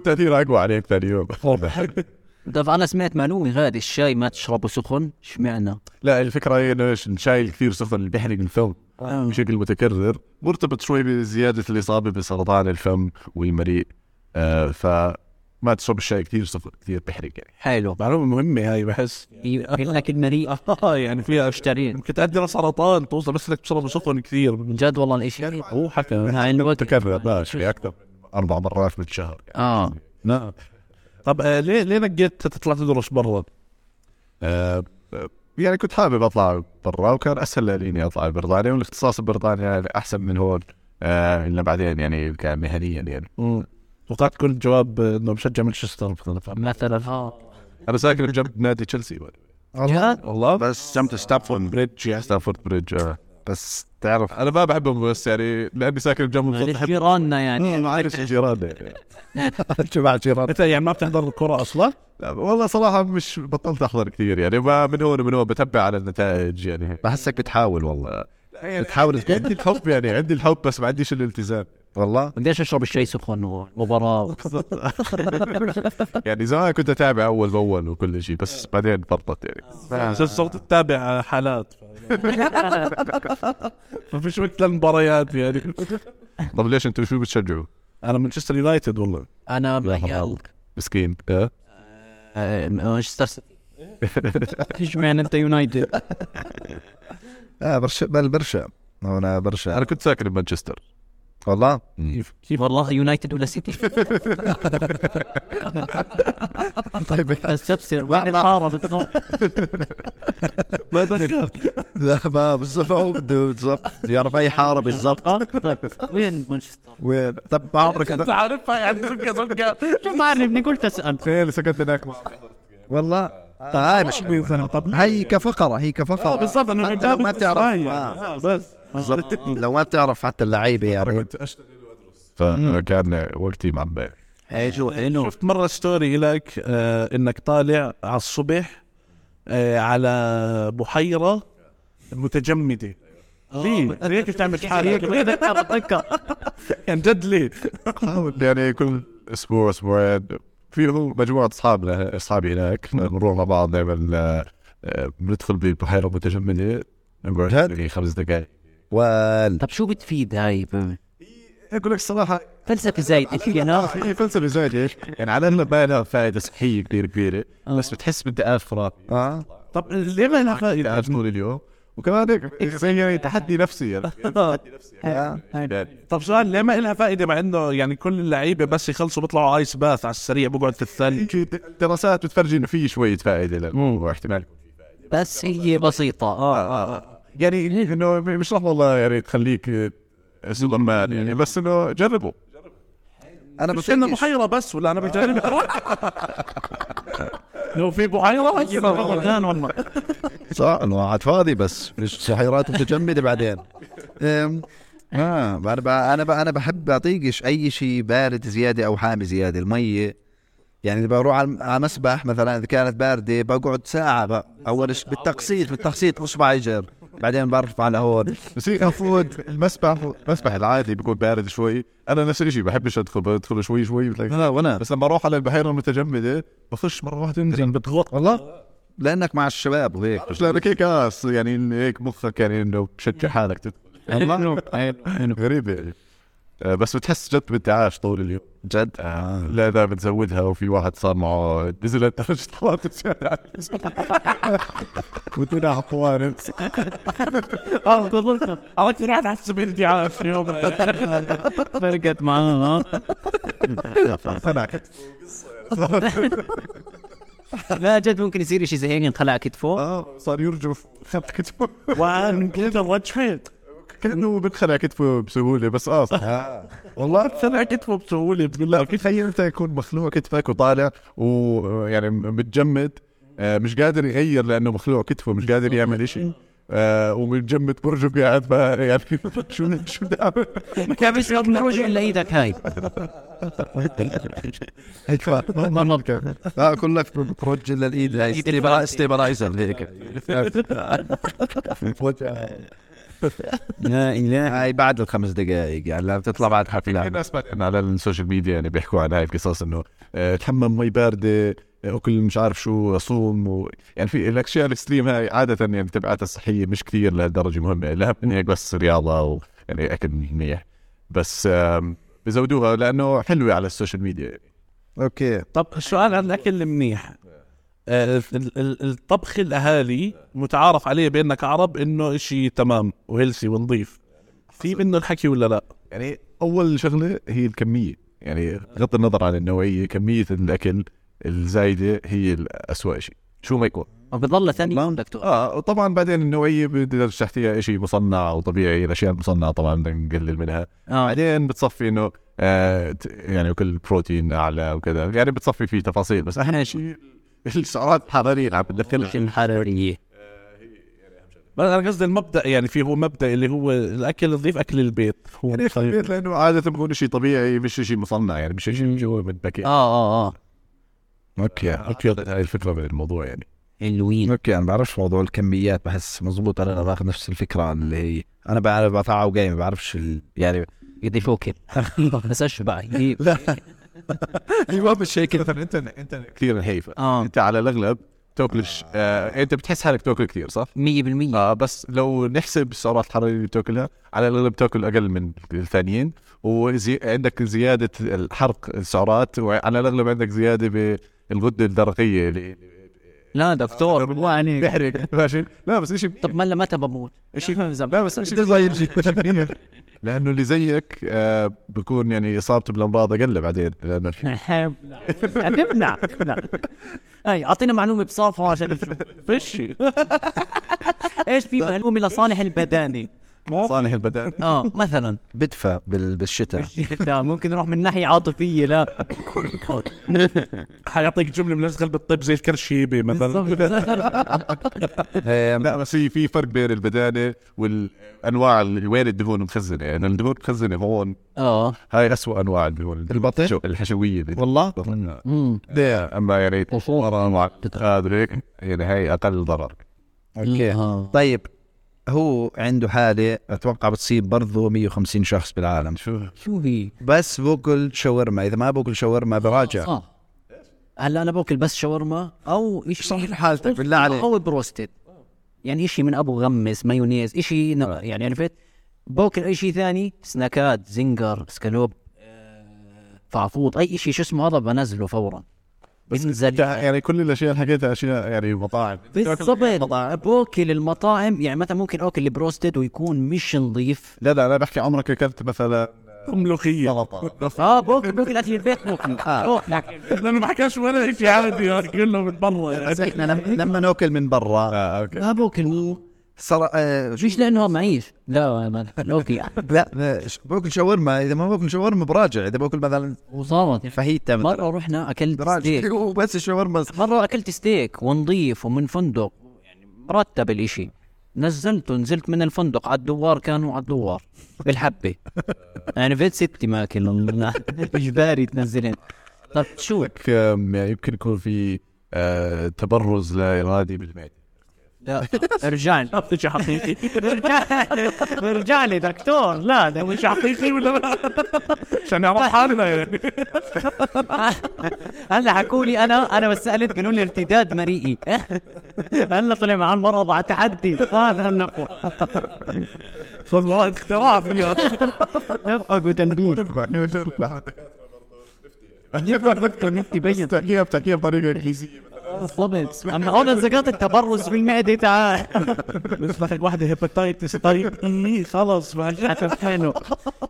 تاثيره أقوى عليك ثاني يوم. طب أنا سمعت معلومة غادي الشاي ما تشربه سخن؟ اشمعنى؟ لا الفكرة هي إنه الشاي الكثير سخن اللي بيحرق الفم بشكل متكرر مرتبط شوي بزيادة الإصابة بسرطان الفم والمريء آه فما تشرب الشاي كثير سخن كثير بيحرق يعني. حلو. معلومة مهمة هاي بحس. لك المريء. آه يعني فيها اشترين يمكن تؤدي لسرطان توصل بس إنك تشرب سخن كثير. من جد والله الإشي. هو حكى. هاي الوقت متكرر ماشي أكثر أربع مرات بالشهر يعني. آه. نعم. طب آه ليه ليه نقيت تطلع تدرس برا؟ آه يعني كنت حابب أطلع برا وكان أسهل لي إني أطلع بريطانيا والاختصاص ببريطانيا يعني أحسن من هون آه إلا بعدين يعني كان مهنيا يعني. توقعت تكون الجواب آه، إنه بشجع مانشستر مثلا؟ مثلا. آه. أنا ساكن جنب نادي تشيلسي والله؟ بس جنب ستامفورد بريدج يعني. ستامفورد بريدج آه. بس تعرف. أنا ما بحبهم بس يعني لأني ساكن معلش بالضبط احب جيراننا يعني. ما عارف جيراني يعني. جماعة جيران؟ أنت يعني ما بتحضر الكرة أصلا؟ لا، والله صراحة مش بطلت أحضر كثير يعني ما من هون ومن هون بتبع على النتائج يعني. بحسك بتحاول والله. بتحاول. عندي الحب يعني عندي الحب بس ما عنديش الالتزام. والله. قديش اشرب الشاي سخن والمباراة. يعني زمان كنت أتابع أول بأول وكل شيء بس بعدين فرطت يعني. صرت صرت تتابع حالات. ما فيش وقت للمباريات يعني. طب ليش أنتم شو بتشجعوا؟ أنا مانشستر يونايتد والله. أنا ميال مسكين. آه؟ آه، مانشستر سيتي. اشمعنى أنت يونايتد؟ آه برشا بل برشا. أنا برشا. أنا كنت ساكن بمانشستر. والله. كيف كيف؟ والله يونايتد ولا سيتي؟ طيب. بس تفسر واحد حارة ما ذكرت لا ما بالضبط. بالضبط. يعرف أي حارة بالضبط. طيب. وين مانشستر؟ وين؟ طب ما عمرك أنت عارفها يعني شو ما عرفني قلت أسأل. فين سكنت هناك؟ والله. طيب. هاي مش طب هي كفقرة هي كفقرة. بالضبط. أنا ما بتعرف آه. آه، بس. بالضبط. لو ما بتعرف حتى اللعيبة يعني. فكان وقتي معبى حلو حلو شفت مرة ستوري لك آه إنك طالع على الصبح آه على بحيرة متجمدة. ليه؟ ليه كيف تعمل حالك؟ يعني جد ليه؟ يعني كل أسبوع أسبوعين. في هو مجموعه اصحابنا أصحابي هناك. بنروح مع بعض دائما آه، آه، بندخل ببحيرة متجمدة. نقعد يعني خمس دقائق وال طب شو بتفيد هاي؟ أقول لك الصراحة فلسفة زايدة. فينا هي فلسفة زايدة إيش؟ يعني على الاغلب ما لها فائدة صحية كثير كبيرة بس بتحس بانتعاش خرافي آه. طب ليه ما لها فائدة؟ طول اليوم. وكمان هيك زي يعني تحدي نفسي. يعني تحدي نفسي. آه. يعني. طب سؤال ليه ما لها فائدة مع إنه يعني كل اللعيبة بس يخلصوا بيطلعوا آيس باث على السريع بقعد في الثلج؟ الدراسات بتفرجي إنه في شوية فائدة للموضوع احتمال يكون في فائدة. بس هي بسيطة. آه آه، آه. يعني إنه مش راح والله يعني تخليك آه، سوبر مان يعني بس إنه جربوا. أنا مش إنه بحيرة بس ولا أنا بجرب لو في بحيره والله. صح الواحد فاضي بس مش حيرات متجمدة بعدين. آه أنا ب- أنا ب- أنا بحب اطيقش أي شيء بارد زيادة أو حامي زيادة المية. يعني إذا بروح على على مسبح مثلا إذا كانت باردة بقعد ساعة بقى. أول شيء بالتقسيط بالتقسيط اصبع يجر بعدين برفع على هون. بس هي المفروض المسبح المسبح العادي بيكون بارد شوي. أنا نفس الشيء بحبش ادخل بدخل شوي شوي. بتلاقي- لا وأنا بس لما أروح على البحيرة المتجمدة بخش مرة واحدة انزل. بتغط والله. لأنك مع الشباب وهيك. مش لانك هيك يعني هيك مخك يعني إنه بشجع حالك. تدخل والله غريب يعني. بس بتحس جد بانتعاش طول اليوم. جد؟ آه. لا إذا بتزودها وفي واحد صار معه نزلت درجه حراره اللزوم. وطلع طوارئ آه تظل اردت رحت على سبيل الدعاء في يوم فرقت معاه لا جد ممكن يصير شيء زي هيك انخلع كتفه. آه صار يرجف. خد كتفه. كذا رجحت كأنه بنخلع كتفه بسهولة بس آه صح. والله طلع كتفه بسهولة بتقول لا كيف تخيل أنت يكون مخلوع كتفك وطالع ويعني متجمد؟ آه، مش قادر يغير لأنه مخلوع كتفه مش قادر يعمل إشي. آه ومتجمد برجف قاعد يعني شو شو بدي اعمل ما كان بيصير تروج إلا إيدك هاي. هيك ما لا أقول لك بترجل للايد هاي ستيبلا- ستيبلايزر هيك. لا هاي بعد الخمس دقائق يعني لما تطلع بعد في حفله ناس بعدين على السوشيال ميديا يعني بيحكوا عن هاي القصص إنه آه، تحمم مي باردة آه، أكل مش عارف شو أصوم و... يعني في الأشياء ال extreme هاي عادة يعني تبعاتها الصحية مش كثير لهالدرجة مهمة من هيك بس رياضة ويعني أكل منيح. بس بزودوها لأنه حلوة على ال social media. يعني. okay. طب السؤال عن الاكل المنيح ال- ال- الطبخ الأهالي متعارف عليه بيننا كعرب إنه إشي تمام و healthy ونظيف. في منه الحكي ولا لا؟ يعني أول شغلة هي الكمية. يعني بغض النظر عن النوعية كمية الأكل الزايدة هي الأسوأ شيء. شو ما يكون. وبضل ثاني يوم دكتور. آه وطبعا بعدين النوعية بدك تحتيها شيء مصنع وطبيعي الأشياء المصنعة طبعا بدنا نقلل منها. آه. بعدين بتصفي إنه آه يعني كل بروتين أعلى وكذا. يعني بتصفي فيه تفاصيل بس أهم شيء السعرات الحرارية. اللي عم بتدخلها الحراريه بس أنا قصدي المبدأ يعني في هو مبدأ اللي هو الأكل النظيف أكل البيت. هو يعني في البيت لأنه عادة بكون شيء طبيعي مش شيء مصنع يعني مش شيء جوا من باكيت آه آه آه. okay okay هاي الفكرة من الموضوع يعني. حلوين. okay أنا بعرفش موضوع الكميات بحس مزبوط أنا باخذ نفس الفكرة اللي هي. أنا بعرف بقطع وجاي ما بعرفش ال... يعني قديش اوكل بس اشبع أيوه مش هيك. مثلا أنت أنت كثير نحيفه آه. أنت على الأغلب تأكلش آه أنت بتحس حالك تأكل كثير صح؟ 100% آه بس لو نحسب السعرات الحراريه اللي بتأكلها على الأغلب تاكل أقل من الثانيين. وعندك زيادة الحرق السعرات وعلى الأغلب عندك زيادة بالغده الدرقية اللي لا دكتور بالله عليك بيحرق ماشي؟ لا بس شيء طب ما متى بموت؟ شيء لا بس شيء لأنه اللي زيك آه بكون يعني اصابته بالأمراض أقل بعدين لأنه نمنع أي أعطينا معلومة بصافه عشان نشوف فيش إيش في معلومة لصالح البدانه صانع البدن آه مثلا. بدفى بال... بالشتاء. لا ممكن نروح من ناحية عاطفية لا. حيعطيك جملة من اشتغل بالطب زي الكرشيبي مثلا. لا بس في في فرق بين البدانة والأنواع اللي وين الدهون مخزنة. يعني الدهون مخزنة هون. آه. هاي أسوأ أنواع الدهون. البطن؟ شو- الحشوية. دي والله ده أما يعني مع هذا هيك. يعني هاي أقل ضرر. okay. آه. طيب. هو عنده حالة أتوقع بتصيب برضه 150 شخص بالعالم. شو شو هي؟ بس باكل شاورما. إذا ما باكل شاورما براجع. صح هلا أنا باكل بس شاورما أو شيء صحيح حالتك بالله عليك. أو بروستد. يعني إشي من أبو غمس مايونيز إشي ن- يعني عرفت؟ باكل أي شيء ثاني سناكات زنجر سكالوب آه، فعفوط أي شيء شو اسمه هذا؟ بنزله فورا. بنزل يعني كل الاشياء اللي حكيتها أشياء يعني مطاعم. بالضبط. باكل المطاعم يعني مثلا ممكن اكل البروستد ويكون مش نظيف. لا لا أنا بحكي عمرك أكلت مثلا ملوخيه آه باكل باكل اكل البيت باكل آه. لكن لأنه ما حكاش ولا شيء عادي. كله من برا. بس إحنا لما, لما نأكل من برا. آه okay. ما باكل صار آه مش لأنه معيش. لا ما okay لا بأكل شاورما. إذا ما بأكل شاورما براجع. إذا بأكل مثلا وصارت فاهيتا مرة رحنا أكلت براجع. ستيك وبس الشاورما مرة أكلت ستيك ونظيف ومن فندق. يعني مرتب نزلته نزلت من الفندق. على الدوار كانوا على الدوار. بالحبة. يعني فيت ستي ماكل إجباري تنزلين. طب شو؟ يعني يمكن يكون في آه، تبرز لا ارادي بالمعده لا ارجع لي شيء حقيقي ارجع لي دكتور لا ده مش حقيقي ولا لا؟ عشان نعرف حالنا يعني هلا حكوا لي أنا أنا بس سالت قالوا لي ارتداد مريئي هلا طلع مع المرض على تحدي هذا النقوة والله اختراع فيها نفقوا تنبيه بس تحكيها بتحكيها بطريقه انجليزيه بالضبط أما هون ذكرت التبرز في المعدة تعال. بس لك واحدة هيباتايتس. طيب خلص ما حلو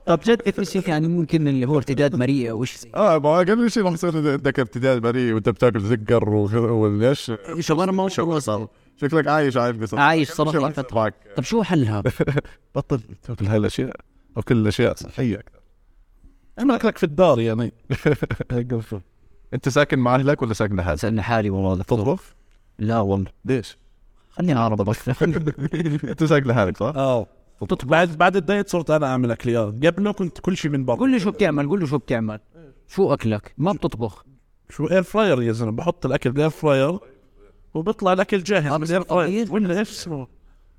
طب جد في شيء يعني ممكن اللي هو ارتداد مريء أو شيء آه ما قبل شيء راح يصير عندك ارتداد بريء وأنت بتاكل زقر وليش شاورما وصل شكلك عايش عايش قصة عايش فترة. معك؟ طب شو حلها؟ بطل تأكل هاي الأشياء أو كل الأشياء صحية. أكثر أنا أكلك في الدار يعني. أنت ساكن مع أهلك ولا ساكن لحالك؟ ساكن لحالي والله تطبخ؟ لا والله. ليش؟ خليني اعرف بس. أنت ساكن لحالك صح؟ آه بعد بعد ال diet صرت أنا أعمل اكليات قبله كنت كل شيء من برا قول لي شو بتعمل قول لي شو بتعمل. شو أكلك؟ ما بتطبخ. شو air fryer يا زلمة. بحط الأكل بال air fryer وبيطلع الأكل جاهز آه، من ال air fryer. ولا إيش اسمه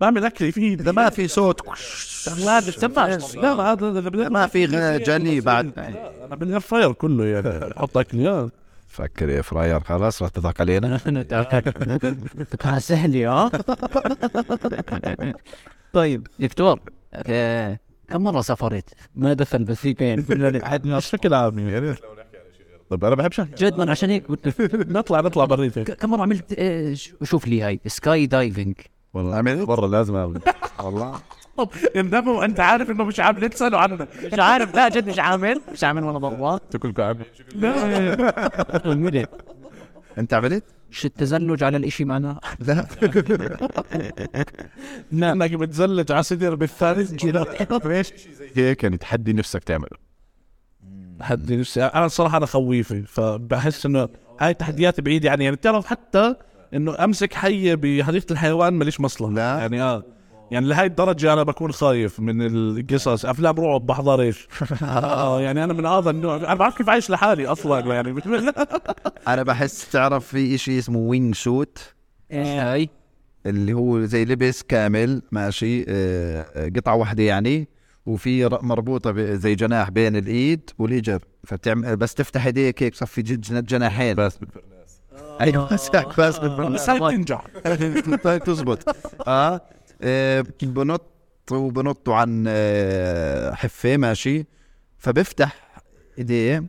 بعمل اكلي فيه إذا ما في صوت لا لا ما هذا ما في غ- جلي بعد. أنا بالاير فراير كله يعني. بحط اكليات فكر يا فراير خلاص راح تضحك علينا. سهلة ها طيب دكتور آه، كم مرة سافرت؟ ما دخل بس في بين بشكل عام يعني. طب أنا بحب شكل. جد من عشان هيك نطلع نطلع بريتك ك- كم مرة عملت؟ آه، شوف لي هاي سكاي دايفنج والله عملت مره لازم أعمل. والله. طب اندموا انت عارف إنه مش عامل تسألوا عننا مش عارف. لا جد مش عامل. مش عامل ولا ضربات أنتوا كلكم عاملين أنت عملت؟ مش التزلج على الإشي معنا. لا. إنك بتزلج على صدر بالثالث. كذا إيش؟ هيك يعني تحدي نفسك تعمله. حد نفسي. أنا الصراحه أنا خويفي فبحس إنه هاي تحديات بعيدة. يعني يعني بتعرف حتى إنه أمسك حية بحديقة الحيوان ماليش مصلحة. لا. يعني آه. يعني لهي الدرجة أنا بكون خايف من القصص أفلام رعب بحضرش آه يعني أنا من هذا النوع أنا بعرف كيف عايش لحالي أصلا يعني. أنا بحس تعرف في إشي اسمه وينج سوت هاي. اللي هو زي لبس كامل ماشي آه، آه، قطعة واحدة يعني وفي ب- زي جناح بين الإيد والإجر. فبتعمل بس تفتح إيديك هيك صفي جناحين. بس أيوه بس بس بس هاي بتنجح. تزبط. آه آه، بنط وبنطوا عن آه، حفة ماشي. فبفتح إيديه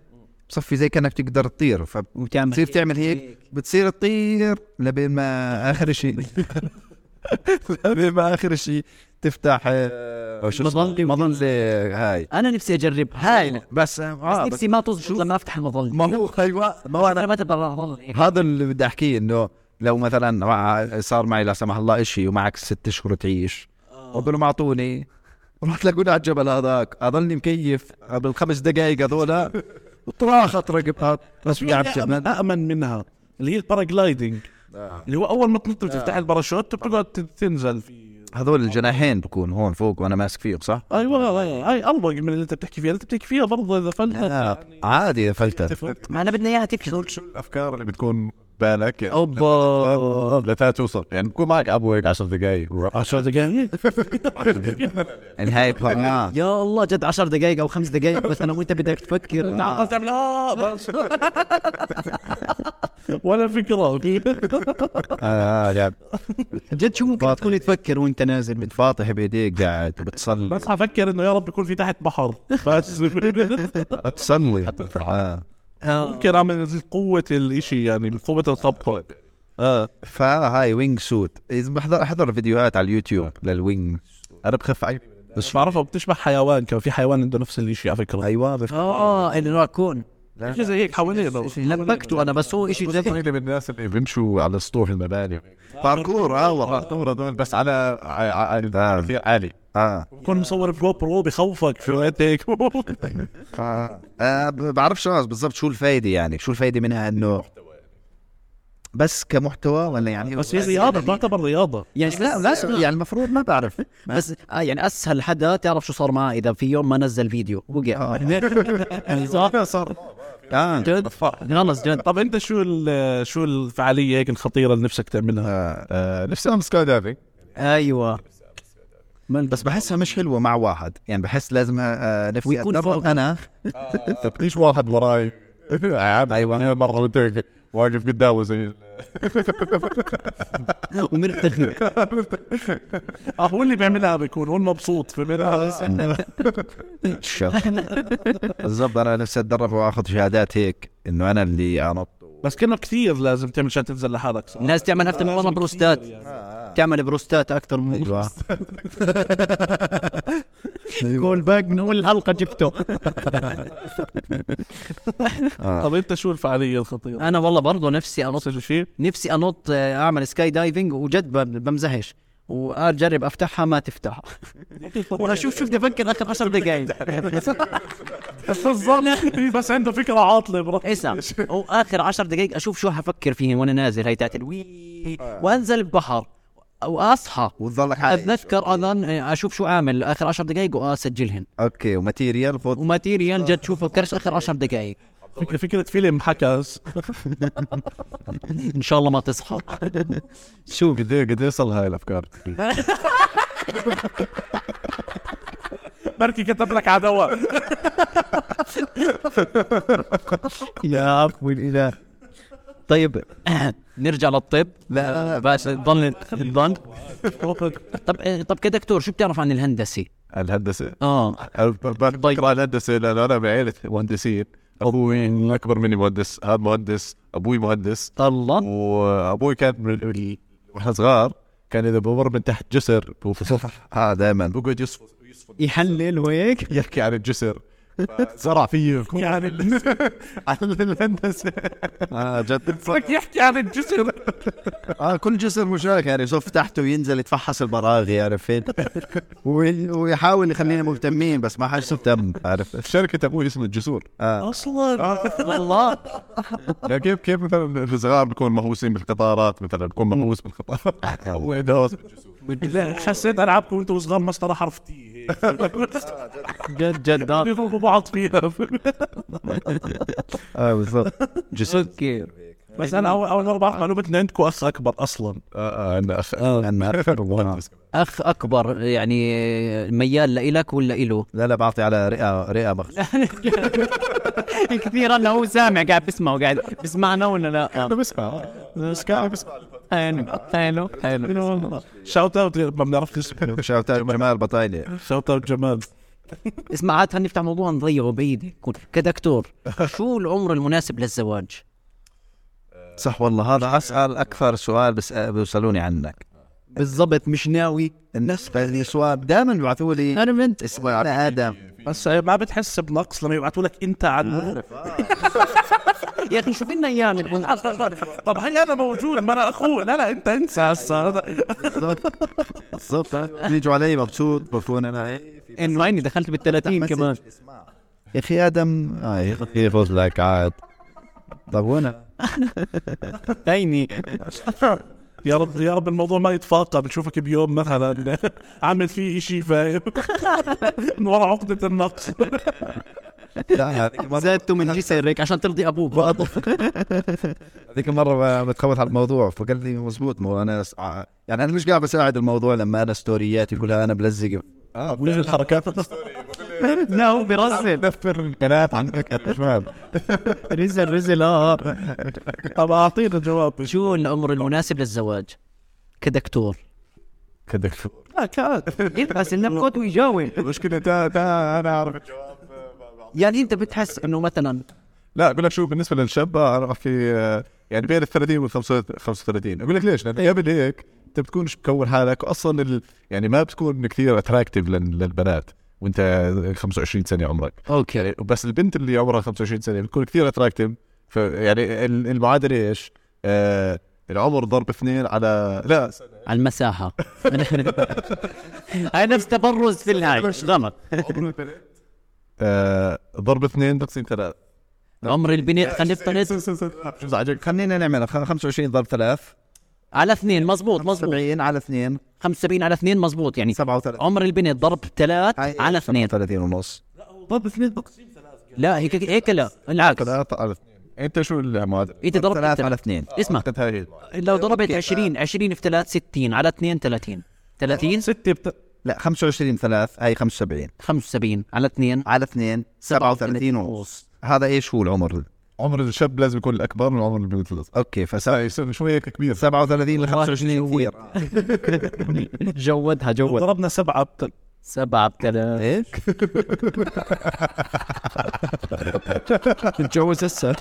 بصفي زي كأنك تقدر تطير. فبتصير تعمل هيك. بتصير تطير لبين ما آخر شيء. لبين ما آخر شيء تفتح آه، شو اسمه؟ مظلة. مظلة هاي. أنا نفسي أجرب هاي. بس آه بس نفسي ما تزبط لما أفتح المظلة. ما هو أيوه ما هو أنا ما تبغى. هذا اللي بدي أحكيه إنه لو مثلا صار معي لا سمح الله إشي ومعك ست اشهر تعيش. وقالوا لهم أعطوني. رحت لقوني على الجبل هذاك اضلني مكيف. قبل خمس دقائق هذول طراخت رقبها بس بيعرف أأمن, أأمن منها. اللي هي الباراجلايدنج اللي هو أول ما تنط بتفتح الباراشوت بتقعد تنزل. في هذول الجناحين بكون هون فوق وأنا ماسك فيهم صح؟ أيوه هاي اربق من اللي أنت بتحكي فيها. اللي أنت بتحكي فيها برضه إذا فلتت. لا عادي إذا فلتت. ما أنا بدنا إياها تفشل شو الأفكار اللي بتكون بالك؟ يعني أوبا. لتا توصل. يعني بكون معك أبو هيك 10 دقائق 10 دقائق هاي آه. يا الله جد 10 دقائق أو خمس دقائق بس أنا وأنت بدك تفكر. بس. ولا فكرة. آه يعني جد. شو ممكن تكون تفكر وأنت نازل بت- فاطح بإيديك قاعد وبتصلي. بس حفكر إنه يا رب يكون في تحت بحر. بس. تصلي آه. ممكن أعمل زي قوة الإشي يعني قوة الخبطه آه. فهاي وينج سوت إذا بحضر أحضر فيديوهات على اليوتيوب للوينج أنا بخف عيني بس بعرفها بتشبه حيوان كان في حيوان عنده نفس الإشي على فكرة. أيوه بف... آه اللي راكون شيء زي هيك حوالينا لبكته أنا بس هو شيء جد من الناس اللي بيمشوا على سطوح المباني. باركور آه والله باركور هذول. بس على ع- ع- كثير عالي. آه. بكون مصور ب GoPro بخوفك في وقت هيك. آه، ب- بعرفش آه، بالضبط شو الفايدة يعني شو الفايدة منها إنه بس كمحتوى ولا يعني بس هي رياضة تعتبر رياضة. يعني لا لا يعني المفروض ما بعرف. بس آه يعني أسهل حدا تعرف شو صار معه إذا في يوم ما نزل فيديو. وقع. صح؟ صار. آه. جد؟ خلص جد. طب أنت شو ال- شو الفعالية هيك الخطيرة اللي نفسك تعملها؟ آه، نفسي اعمل skydiving أيوه. بس بحسها مش حلوة مع واحد. يعني بحس لازم آه، نفسي ويكون اتدرب فوق. أنا؟ ليش واحد وراي؟ أيوة. مرة قلت واقف قدامه زي ومرتخي آه هو اللي بيعملها بيكون. هو المبسوط في بالضبط. أنا نفسي أتدرب وأخذ شهادات هيك إنه أنا اللي أنط. بس كنا كثير لازم تعمل عشان تنزل لحالك صح؟ الناس تعمل من مره بروستات تعمل بروستات أكثر من أيوه. callback من اول الحلقة جبته طب أنت شو الفعالية الخطيرة؟ أنا والله برضه نفسي أنط الشيء؟ نفسي أنط آه، أعمل skydiving وجد ب- بمزحش واجرب أفتحها ما تفتح وأنا شوف شوف بدي أفكر آخر 10 دقائق بالضبط. بس عنده فكرة عاطلة برا اسمع وآخر 10 دقائق أشوف شو حفكر فيه وأنا نازل. هي تاعت الوي وأنزل البحر. واصحى وتضلك عايش. اتذكر اذن أشوف شو عامل آخر 10 دقائق وأسجلهن. okay و material خذ و material جد شوف فكرش آخر 10 دقائق فكرة, فكرة فيلم حكاس إن شاء الله ما تصحى. شو قد إيه قد إيه صار هاي الأفكار؟ بركي كتب لك دواء يا عفو الإله. طيب نرجع للطب. لا بس ضل ضل طب طب كدكتور شو بتعرف عن الهندسة؟ الهندسة؟ آه. بقرا الهندسة لأنه أنا بعيلة مهندسين. أبوي أكبر مني مهندس هذا مهندس أبوي مهندس. طلع وأبوي كان من ال- وإحنا صغار كان إذا بمر من تحت جسر ها دائما بقعد يصفر يحلل وهيك يحكي عن الجسر. زرع فيه يعني عن الهندسة. آه جد بدك يحكي عن الجسر آه كل جسر مشارك. يعني يصف تحته وينزل يتفحص البراغي عرفت وي- ويحاول يخلينا مهتمين بس ما حدش مهتم عارف؟ شركة أبوي اسمها الجسور. آه. أصلا؟ والله. يعني كيف كيف مثلا الصغار بيكون مهووسين بالقطارات مثلا بكون مهووس بالقطارات. هو عنده لا حسيت العابكم وأنتم صغار مسطره حرف تي جد جد بعض فيها. آه بالضبط. okay. بس أنا اول أول مرة بعرف معلومة إن عندكم أخ أكبر أصلا. آه آه عندنا اخ أخ أكبر يعني ميال لإلك ولا إله؟ لا لا بعطي على رئه رئة مخصوص كثير أنا هو سامع قاعد بسمع وقاعد بسمعنا ولا لا؟ أنا بسمع بس قاعد بسمع حلو حلو حلو. shout out ما بنعرف اسمه shout out جمال بطاينة. shout out جمال. اسمع عاد خلينا نفتح موضوع نضيعه بعيد. يكون كدكتور شو العمر المناسب للزواج؟ صح والله هذا أسأل أكثر سؤال بس بيسألوني عنك. بالضبط مش ناوي. الناس سؤال دائما بيبعثوا لي أنا بنت اسمه آدم. بس ما بتحس بنقص لما يبعثوا لك أنت عن يا أخي شوف لنا إياه طب هي أنا موجود؟ ما أنا أخوه. لا لا أنت انسى هسه بالضبط. بيجوا علي مبسوط بكون أنا. انه هيني دخلت بال 30 كمان. يا أخي آدم آه يا أخي يفوز لك عاد. طب وأنا هيني يا رب يا رب الموضوع ما يتفاقم. نشوفك بيوم مثلا عامل فيه شيء فاهم؟ من ورا عقدة النقص. زادته من جسرك عشان ترضي أبوك. هذيك المره بتخوت على الموضوع. فقال لي مزبوط مو أنا س- ع- يعني أنا مش قاعد بساعد الموضوع لما أنا ستورياتي كلها أنا بلزق. آه وين الحركات؟ لا هو برزل نفر القناة عنك يا شباب رزل رزل آه. طب أعطينا جواب. شو العمر المناسب للزواج؟ كدكتور. كدكتور. لا كان يبحث النبكوت ويجاوب المشكلة تا تا أنا أعرف. الجواب يعني أنت بتحس إنه مثلا لا أقول لك شو بالنسبة للشاب أنا آه، يعني بين ال 30 وال 35 أقول لك ليش؟ لأن قبل هيك أنت بتكونش مكون حالك واصلا ال... يعني ما بتكون كثير attractive للبنات. وانت 25 سنه عمرك okay يعني بس البنت اللي عمرها 25 سنه بتكون كثير attractive يعني ال- المعادله إيش؟ آه العمر ضرب اثنين على لا على المساحه هاي نفس تبرز في الهاي غلط آه ضرب اثنين تقسيم ثلاث عمر البنت خلينا نفترض؟ خلينا نعملها خ- 25 ضرب 3 على اثنين مزبوط مزبوط 70 على 2 75 على اثنين مزبوط يعني 37 عمر البنت ضرب ثلاث على اثنين. 30 ونص. ضرب اثنين لا هيك هيك لا العكس. ثلاثة على اثنين. انت شو المعادله؟ انت ضربت 3 تل- على 2 اسمع. هي. لو ضربت 20 20 في 3 60 على 2 30 30 ستة بت... لا 25 3 هاي 75 75 على 2 على 2 37 ونص. هذا إيش هو العمر؟ عمر الشاب لازم يكون الأكبر من عمر البنت الأصغر. أوكي ف لا يصير شوي هيك كبير 37 ل 25 كثير جودها جود ضربنا سبعة بت... سبعة بثلاث إيش؟ تتجوز هسه.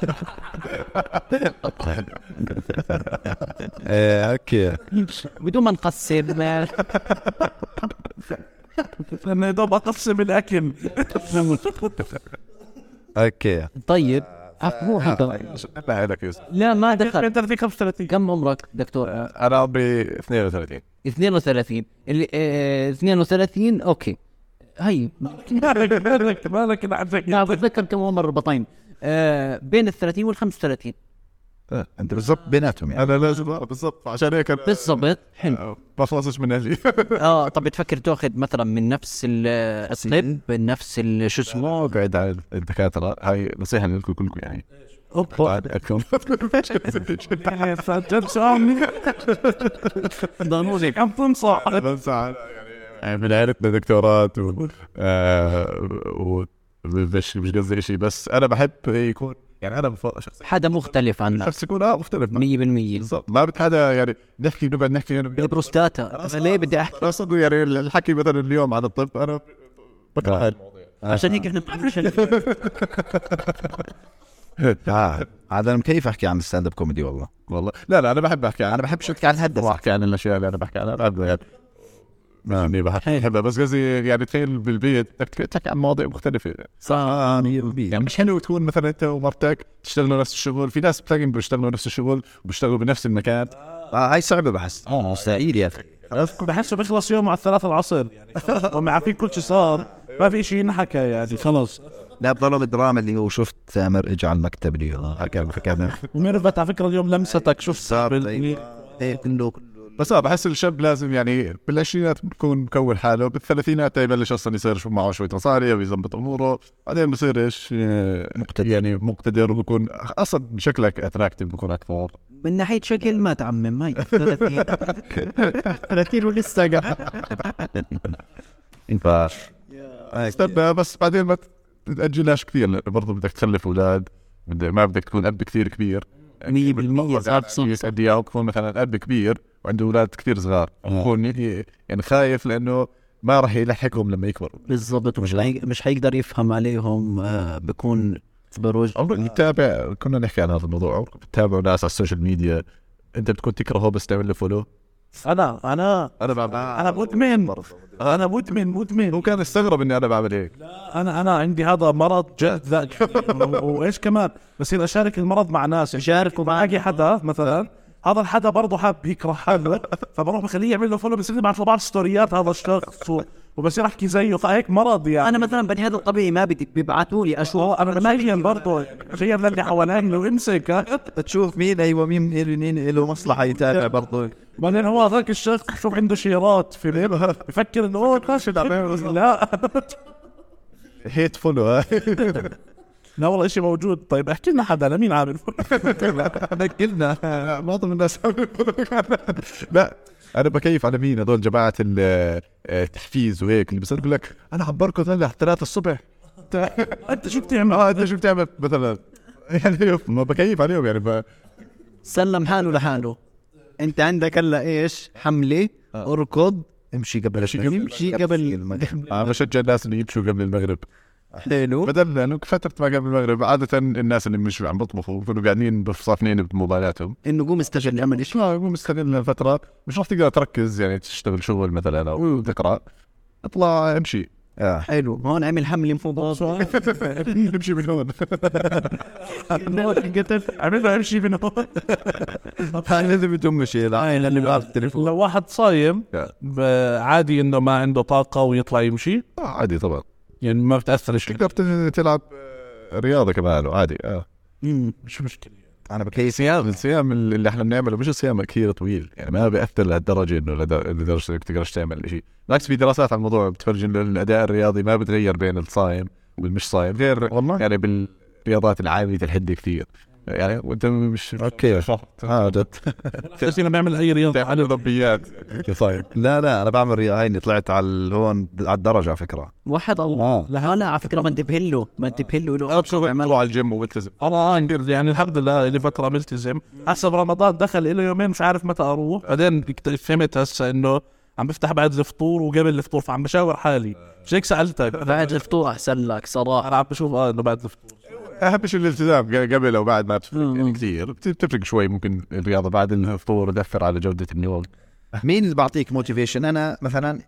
إيه أوكي. بدون ما نقسم أنا يا دوب اقسم الاكل okay. طيب. مو هذا. لا لك يوسف. لا ما دخل. 30 35 كم عمرك دكتور؟ أنا عمري 32 32 اللي آه 32 okay. هي مالك مالك مالك أنا بتذكر كم عمر الربطين آه بين ال 30 وال 35 أنت بالضبط بيناتهم يعني. أنا لازم آه، بالضبط عشان هيك بالضبط حلو. آه، بخلصش من أهلي آه طب بتفكر تأخذ مثلا من نفس ال- الطب من نفس شو اسمه؟ اقعد على الدكاترة. هاي نصيحة لكم كلكم يعني. ضروري عم تنصح يعني من عائلتنا دكتورات و آه، مش قصدي شيء بس أنا بحب يكون يعني أنا بفضل شخصيا حدا مختلف عنك شخص يكون آه مختلف 100% بالضبط. ما بتحدى يعني نحكي نقعد نحكي أنا البروستاتا. أنا ليه بدي أحكي؟ أصلا يعني الحكي مثلا اليوم عن الطب أنا بكره هاي المواضيع عشان هيك إحنا آه. هذا أنا مكيف أحكي عن ال stand-up comedy والله؟ والله. لا لا أنا بحب أحكي أنا بحب احكي عن الهندسه أحكي عن الأشياء اللي أنا بحكي عنها. بحب يعني يعني بحبها. بس قصدي يعني تخيل بالبيت بدك تحكي عن مواضيع مختلفة. صح. 100% يعني مش حلو تكون مثلا أنت ومرتك تشتغلوا نفس الشغل في ناس بتلاقيهم بيشتغلوا نفس الشغل وبيشتغلوا بنفس المكان. آه هاي صعبة بحس. آه مستحيل يا أخي. بحسه بيخلص يوم على الثلاثة العصر. يعني ومع في كل شيء صار ما في شيء ينحكى يعني خلص. لا بضلوا بالدراما اللي هو شفت تامر اجى على المكتب اليوم. حكى حكى وميرفت على فكرة اليوم لمستك شوف صار. إيه كله بس آه بحس الشاب لازم يعني بالعشرينات بيكون مكون حاله بالثلاثينات يبلش أصلا يصير شو معه شوية مصاري ويظبط أموره بعدين بصير إيش آه، مقتدر. يعني مقتدر وبكون أصلا شكلك attractive بكون أكثر. من ناحية شكل ما تعمم هاي 30 30 ولسه قاعد. استنى بس بعدين ما تأجلهاش كثير لأنه برضه بدك تخلف أولاد ما بدك تكون أب كثير كبير. 100% صار صح تكون مثلا أب كبير. وعنده أولاد كثير صغار. بكون يعني خايف لأنه ما راح يلحقهم لما يكبروا بالضبط مش حي- مش حيقدر يفهم عليهم آه بكون بروح عمرك بتتابع؟ كنا نحكي عن هذا الموضوع. عمرك بتتابع ناس على ال social media؟ أنت بتكون تكرهه بس تعمل له follow أنا أنا. أنا بعمل. أنا مدمن. أنا مدمن مدمن. هو كان استغرب إني أنا بعمل هيك. أنا أنا عندي هذا مرض جد ذاك. وإيش كمان؟ بصير أشارك المرض مع ناس. شارك ومعي حدا مثلا. هذا الحدا برضه حاب يكره حاله فبروح بخليه يعمل له follow بصير له بعض ستوريات. هذا الشخص وبصير احكي زيه. فهيك مرض يعني. أنا مثلا بني آدم طبيعي ما بدي بيبعثوا لي أشوف. أنا ماليا برضه. تخيل للي حوالي لو امسك ها؟ تشوف مين أيوه مين مين له مصلحة يتابع برضه. بعدين هو هذاك الشخص شوف عنده شيرات في بفكر إنه هو ماشي لا هيت فولو لا والله شيء موجود. طيب أحكي لنا حدا لمين عامل قلنا معظم الناس. لا أنا بكيف على مين هذول جماعة ال- التحفيز وهيك؟ اللي بصير يقول لك أنا عم بركض هلأ 3 الصبح. أنت شو بتعمل؟ آه أنت شو بتعمل؟ مثلا. يعني ما بكيف عليهم يعني ب... سلم حاله لحاله. أنت عندك هلأ إيش؟ حملة أركض. امشي قبل امشي قبل أنا بشجع الناس اللي يمشوا قبل المغرب. حلو. بدل لأنه فتره ما قبل المغرب عادة الناس اللي مش عم بيطبخوا بيكونوا قاعدين بصافنين بموبايلاتهم. إنه قوم استجل اعمل آه يكون مستغل الفترة. مش راح تقدر تركز يعني تشتغل شغل مثلا أو تقرأ. اطلع امشي. آه. حلو. هون عمل حمله مفضل. نمشي من هون. عمل له شيء من هون. هاي لازم تمشي لا. اللي بعرف التليفون. لو واحد صايم ب- عادي إنه ما عنده طاقة ويطلع يمشي. آه، عادي طبعا. يعني ما بتأثر شيء تقدر تلعب رياضة كمان عادي آه. مش مشكلة؟ أنا بكيف الصيام الصيام اللي إحنا بنعمله مش صيام كثير طويل يعني ما بيأثر لهالدرجة إنه لد- لدرجة إنك تقدرش تعمل شيء بالعكس في دراسات على الموضوع بتفرج إنه الأداء الرياضي ما بتغير بين الصايم والمش صايم غير والله. يعني بالرياضات العاليه الحده كثير. يعني وانت مش أوكي. جد. بس لما بيعمل أي رياضة تعمل اولمبيات صايم لا لا أنا بعمل رياضة. هيني طلعت على هون على الدرجة على فكرة. واحد الله آه. لا لا على فكرة ما انتبه له. ما انتبه له له تروح على الجيم وبتلتزم أنا انقر يعني الحمد لله لي فترة ملتزم هسه برمضان دخل له يومين مش عارف متى أروح. بعدين فهمت هسه إنه عم بفتح بعد الفطور وقبل الفطور فعم بشاور حالي. مش هيك سألتك؟ بعد الفطور أحسن لك صراحة. أنا عم بشوف آه إنه بعد الفطور. اهم شيء الالتزام قبل أو بعد ما بتفرق. يعني كثير. بت- بتفرق شوي ممكن الرياضة بعد الفطور تاثر على جودة النوم مين اللي بعطيك motivation أنا مثلا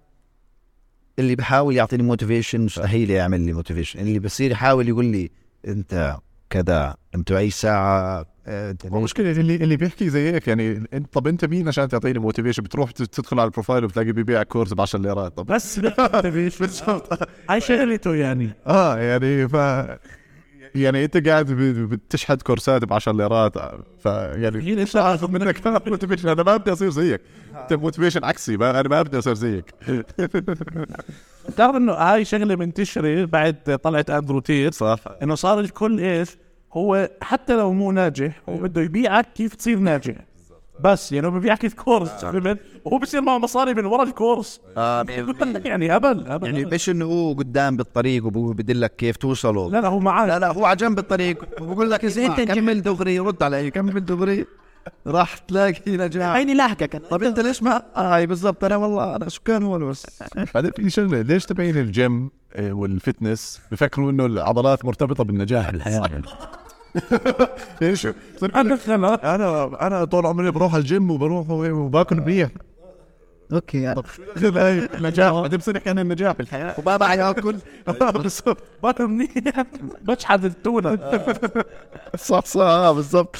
اللي بحاول يعطيني motivation مستحيل يعمل لي motivation اللي بصير يحاول يقول لي أنت كذا أنت أي ساعة آه،؟ المشكلة اللي اللي بيحكي زي هيك يعني انت طب أنت مين عشان تعطيني motivation بتروح تدخل على ال profile وبتلاقي بيبيع course ب 10 ليرات. طب بس بالضبط. هاي شغلته يعني. آه يعني ف يعني انت قاعد ب- بتشحد كورسات ب 10 ليرات فيعني هي ليش اخذ منك. motivation أنا ما بدي أصير زيك. انت motivation عكسي ما أنا ما بدي أصير زيك. بتعرف إنه هاي شغلة منتشرة بعد طلعت اندرو تيت صح. إنه صار الكل إيش هو حتى لو مو ناجح هو بده يبيعك كيف تصير ناجح. بس يعني هو ببيعك ال course فهمت؟ وهو بصير معه مصاري من ورا ال course. آه يعني هبل هبل يعني مش إنه هو قدام بالطريق وبدلك كيف توصله لا لا هو معاه لا لا هو على جنب الطريق. وبقول لك إذا أنت كمل دغري رد علي. كمل دغري. راح تلاقي نجاح. هيني لاحقك أنا. طب أنت ليش ما هاي بالضبط. أنا والله أنا سكان هون بس بعدين في شغلة. ليش تبعين الجيم آه، وال fitness؟ بفكروا إنه العضلات مرتبطة بالنجاح. بالحياة ليش أنا أنا أنا أنا طول عمري بروح على الجيم وبروح وباكل منيح okay طب شو النجاح بعدين بصير نحكي عن النجاح بالحياة. وما معي آكل. بالضبط. باكل منيح. بشحد التونة. صح صح آه بالضبط.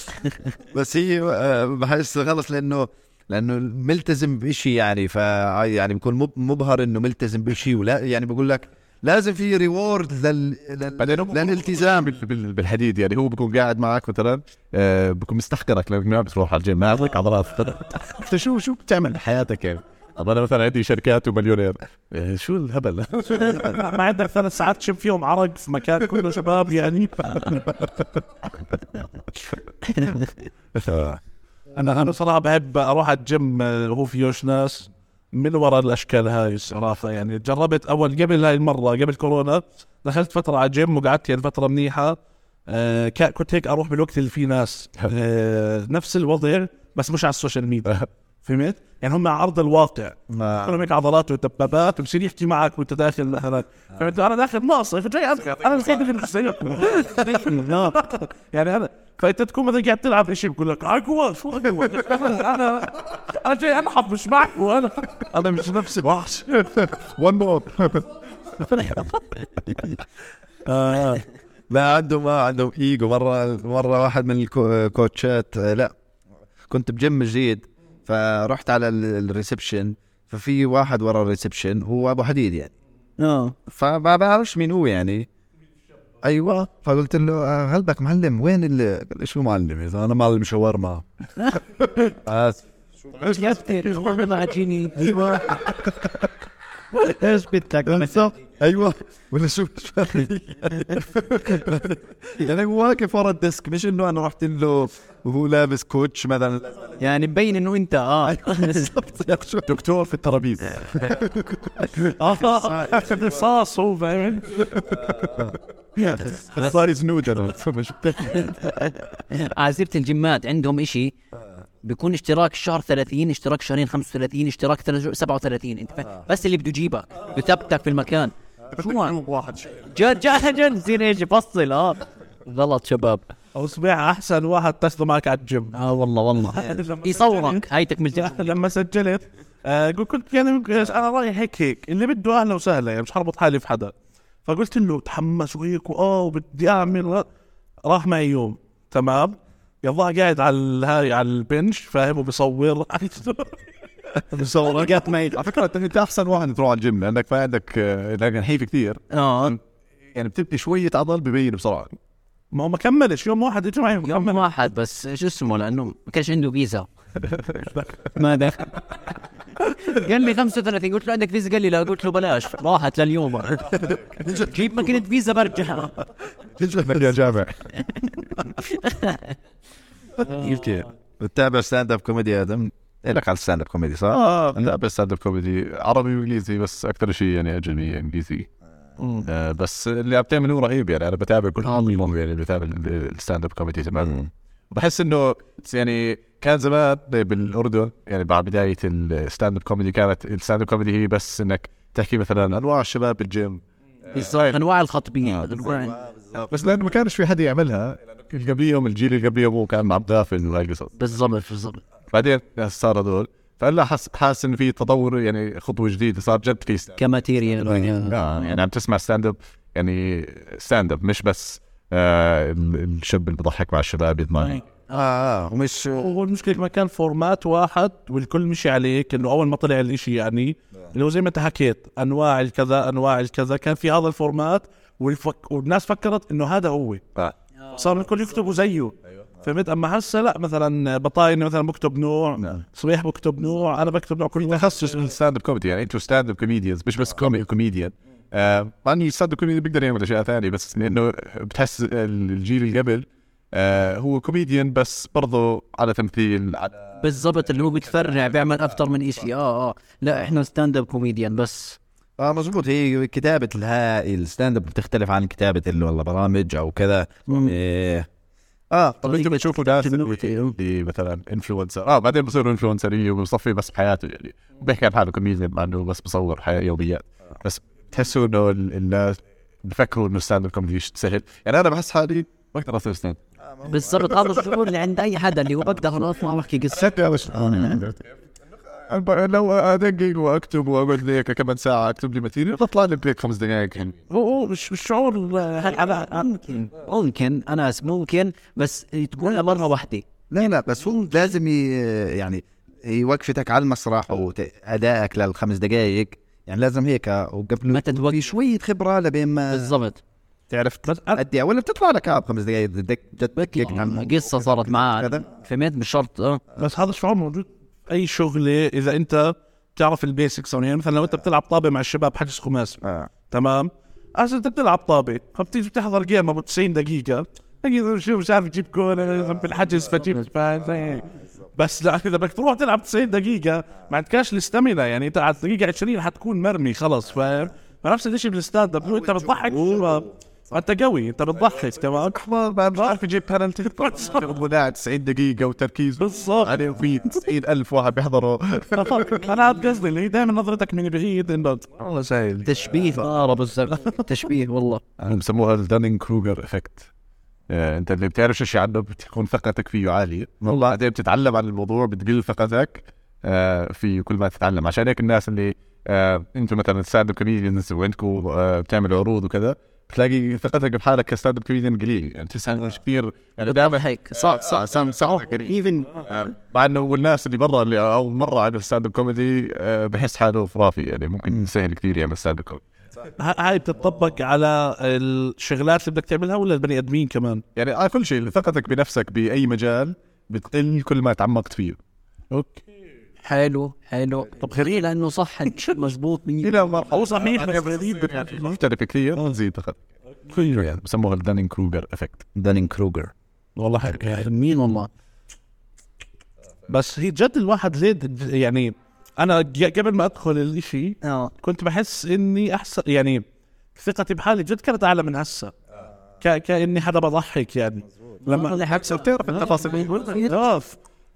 بس هي آه، بحس خلص لأنه لأنه ملتزم بشيء يعني ف يعني بكون مب- مبهر إنه ملتزم بشيء ولا يعني بقول لك لازم في reward لل... لل... بعدين هو للالتزام بال- بال- بالحديد يعني هو بكون قاعد معك مثلا آه، بكون مستحقرك لأنك ما بتروح على الجيم ما يعطيك عضلات أنت شو شو بتعمل بحياتك يعني؟ طب أنا مثلا عندي شركات ومليونير. آه، شو الهبل؟ ما عندك ثلاث ساعات تشم فيهم عرق في مكان كله شباب يعني. أنا أنا صراحة بحب أروح على الجيم آه، وهو فيهوش ناس من وراء الأشكال هاي الصراحه يعني. جربت أول قبل هاي المرة قبل كورونا دخلت فترة على الجيم وقعدت يعني فترة منيحة. آه كنت هيك أروح بالوقت اللي فيه ناس. آه نفس الوضع بس مش على السوشيال ميديا. فهمت؟ يعني هم على ارض الواقع كلهم هيك عضلات ودبابات وبصير يحكي معك وانت داخل مثلا. فهمت؟ أنا داخل ناصف. جاي اذكر أنا الوحيد اللي بحسن يعني أنا فأنت تكون مثلا قاعد تلعب شيء بقول لك؟ اقوى شو اقوى أنا أنا جاي انحط مش معك وأنا أنا مش نفسي وحش one more لا عندهم ما عندهم إيجو. مره مرة واحد من الكوتشات آه، لا. كنت بجيم جديد. فرحت على ال- ال reception ففي واحد ورا الريسبشن هو أبو حديد يعني. آه. فما بعرفش مين هو يعني. أيوه فقلت له آه، هلا بك معلم وين اللي قال لي شو معلم؟ إذا أنا معلم شاورما اسف يا أختي ما عجيني أيوه. إيش بدك؟ أيوه. ولا شو يعني هو واقف ورا الديسك مش إنه أنا رحت له وهو لابس كوتش مثلا. يعني مبين إنه أنت آه. بالضبط. دكتور في الترابيز. صاص هو فاهم؟ صار مش عازيرة الجيمات عندهم إشي بيكون اشتراك الشهر 30 اشتراك شهرين 35 اشتراك ثلاث- 37 أنت فاهم؟ بس اللي بده يجيبك بثبتك في المكان. شو هاد؟ جد جد جد يصير إيش يفصل آه. غلط شباب. أسبوع أحسن واحد تاخذه معك على الجيم. آه والله والله. يصورك. هاي تكملة لما سجلت. آه قلت كنت يعني أنا رايح هيك هيك. اللي بده أهلا وسهلا يعني مش حربط حالي في حدا. فقلت له تحمس وهيك واه وبدي أعمل راح معي يوم. تمام؟ يلا قاعد على هاي على البنش فاهم؟ وبصور. صورات معي. على فكرة انت أنت أحسن واحد تروح على الجيم لأنك ما عندك آه، لانك نحيف كثير آه. يعني بتبني شوية عضل ببين بسرعة. ما هو ما كملش يوم واحد اجى معي يوم واحد بس شو اسمه؟ لأنه ما كانش عنده فيزا. ما دخل قال لي 35 قلت له عندك فيزا؟ قال لي لا قلت له بلاش راحت لليوم. جيب ماكينة فيزا برجع. يا جامع يمكن بتتابع stand-up comedy آدم؟ لك على ال stand-up comedy صح؟ آه. بس stand-up comedy عربي وإنجليزي بس أكثر شيء يعني أجنبي إنجليزي. بس اللي عم تعمله رهيب يعني. أنا بتابع كل يوم يعني بتابع ال stand-up comedy تمام بحس إنه يعني كان زمان بالأردن يعني بعد بداية ال stand-up comedy كانت ال stand-up comedy هي بس إنك تحكي مثلا أنواع الشباب بالجيم أنواع الخطبين بس لأنه ما كانش في حدا يعملها. اللي قبليهم الجيل اللي قبليهم هو كان عم غافل وهاي القصص بالضبط بالضبط. بعدين صار هذول. فهلا حس حاسس إنه في تطور يعني خطوة جديدة صار جد في stand-up. ك material آه يعني عم تسمع stand-up يعني stand-up مش بس آه ال- الشاب اللي بضحك مع الشباب يضمن. آه آه ومش هو المشكلة ما كان format واحد والكل مشي عليه إنه أول ما طلع الإشي يعني اللي هو زي ما أنت حكيت أنواع الكذا أنواع الكذا كان في هذا ال format والفك... والناس فكرت إنه هذا هو. آه. صار الكل يكتبوا زيه. فهمت؟ أما هسه لا مثلا بطاينه مثلا بكتب نوع نعم. صبيح بكتب نوع أنا بكتب نوع كل تخصص ال stand-up comedy يعني أنتوا stand-up comedians مش بس come- comedian آه مع انه ال stand-up comedian بيقدر يعمل أشياء ثانية بس لأنه بتحس الجيل اللي قبل آه هو كوميديان بس برضه على تمثيل على بالضبط اللي هو بيتفرع بيعمل أكثر من إشي. آه آه. لا إحنا stand-up comedian بس. آه مزبوط هي كتابة الهاي ال stand-up بتختلف عن كتابة اللي والله برامج أو كذا. إيه. آه طب أنتوا بتشوفوا ناس. اللي مثلا influencer آه بعدين بصيروا انفلونسريه وبصفي بس بحياته يعني. بيحكي عن حاله كوميديان مع إنه بس بصور حياة يوميات بس بتحسوا إنه ال- الناس بفكروا إنه ال stand-up comedy سهل. يعني أنا بحس حالي بقدر أصير stand بالضبط هذا الشعور اللي عند أي حدا اللي هو بقدر اطلع واحكي قصه لو أدقق وأكتب وأقعد لي هيك كمان ساعة أكتب لي material بطلع لي break خمس دقائق يعني. هو هو مش مش شعور آه، على ممكن ممكن. انس ممكن بس تقولها مرة واحدة. لا لا بس هو لازم يعني يوقفتك على المسرح وأدائك للخمس دقائق يعني لازم هيك. وقبل متى توقف؟ في شوية خبرة لبين ما بالضبط. تعرف بس أنا- تأدي ولا بتطلع لك آه بخمس دقائق بدك جد قصة صارت معاه كذا. فهمت؟ مش شرط آه. بس هذا الشعور موجود أي شغلة إذا أنت بتعرف ال basics يعني مثلا لو أنت بتلعب طابة مع الشباب حجز خماسي. آه. تمام؟ هسه أنت بتلعب طابة فبتيجي بتحضر game أبو 90 دقيقة. تجي شو مش عارف تجيب جول بالحجز فجيب هيك. بس لا إذا بدك تروح تلعب 90 دقيقة ما عندكش ال stamina يعني أنت على الدقيقة 20 حتكون مرمي خلاص فاهم؟ فنفس الشيء بال stand-up أنت بتضحك أنت قوي أنت بتضحك تمام؟ مش عارف يجيب بنالتي قاعد 90 دقيقة وتركيز. بالضبط عليه وفي 90 ألف واحد بيحضروا. أنا قصدي اللي هي دائما نظرتك من بعيد إنه والله سهل. تشبيه آه بالضبط تشبيه والله. بسموها ال Dunning-Kruger effect أنت اللي بتعرف شيء عنه بتكون ثقتك فيه عالية. والله بعدين بتتعلم عن الموضوع بتقل ثقتك آه، فيه كل ما تتعلم. عشان هيك الناس اللي آه، أنتم مثلا stand-up comedians وعندكم بتعملوا عروض وكذا بتلاقي ثقتك بحالك ك stand-up comedian قليل. يعني تسعة مش كثير يعني دائما هيك. صح صح. صح. صح. even مع إنه والناس اللي برا اللي أول مرة عمل stand-up comedy آه، بحس حاله خرافي. يعني ممكن سهل كثير يعمل stand-up comedy هاي بتطبق على الشغلات اللي بدك تعملها ولا البني آدمين كمان؟ يعني آه كل شيء. ثقتك بنفسك بأي مجال بتقل كل ما تعمقت فيه. okay. حلو حلو. طب خليه لأنه صح من إلى مرحلة. هو صحيح بس مختلف كثير. تزيد ثقتك يعني؟ بسموها ال Dunning-Kruger effect Dunning-Kruger والله حلو. مين والله؟ بس هي جد الواحد ليه يعني أنا قبل ما أدخل الإشي آه. كنت بحس إني أحسن يعني ثقتي بحالي جد كانت أعلى من هسه. كإني حدا بضحك يعني. أما هسه بتعرف التفاصيل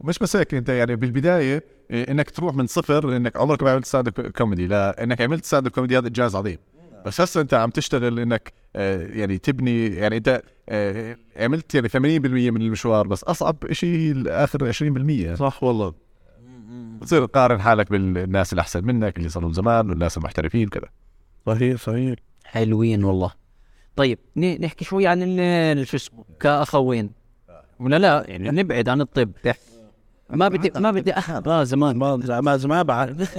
ومش بس هيك انت يعني بالبداية إيه، انك تروح من صفر انك عمرك ما عملت stand-up comedy. لا انك عملت stand-up comedy هذا انجاز عظيم. بس هسه انت عم تشتغل انك آه، يعني تبني يعني انت آه، عملت يعني 80% من المشوار بس أصعب شيء اخر 20% صح والله. بتصير تقارن حالك بالناس اللي أحسن منك اللي صاروا زمان والناس المحترفين كذا. صحيح صحيح. حلوين والله. طيب ن- نحكي شوي عن ال- شو اسمه كاخوين ولا لا؟ يعني نبعد عن الطب. ما بدي ما بدي أحب آه زمان. ما ما ما بعرف.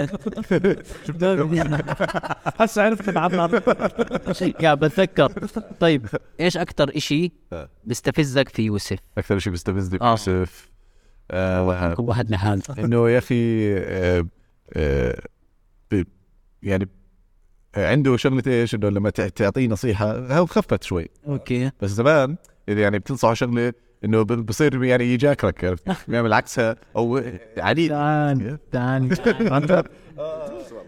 هسه عرفت بعمر قاعد بتذكر. طيب إيش أكثر إشي بيستفزك في يوسف؟ أكثر شيء بيستفزني آه. بيوسف آه واحد نحال إنه يا أخي آه آه يعني آه، عنده شغلة إيش؟ إنه لما تع- تعطيه نصيحة هو خفت شوي. أوكي. بس زمان إذا يعني بتنصحه شغلة إنه بصير يعني يجاكرك عرفت؟ بيعمل عكسها. أو عنيد تعال تعال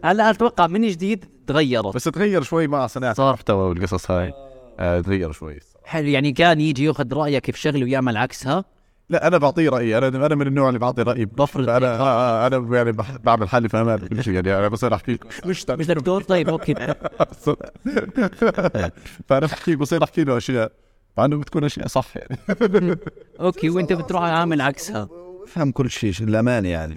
هلا أتوقع من جديد تغيرت. بس تغير شوي مع صناعة صار. المحتوى والقصص هاي. آه تغير شوي. حلو يعني كان يجي ياخذ رأيك في شغله ويعمل عكسها؟ لا أنا بعطيه رأيي. أنا أنا من النوع اللي بعطي رأيي. بفرض. أنا آه آه أنا يعني بعمل حالي فهمان بكل شيء يعني. أنا بصير أحكي لكم. مش مش دكتور؟ طيب okay. فأنا بحكي بصير أحكي له أشياء. مع انه بتكون اشياء صح يعني. okay وأنت بتروح عامل عكسها. فهم كل شيء الأمان يعني.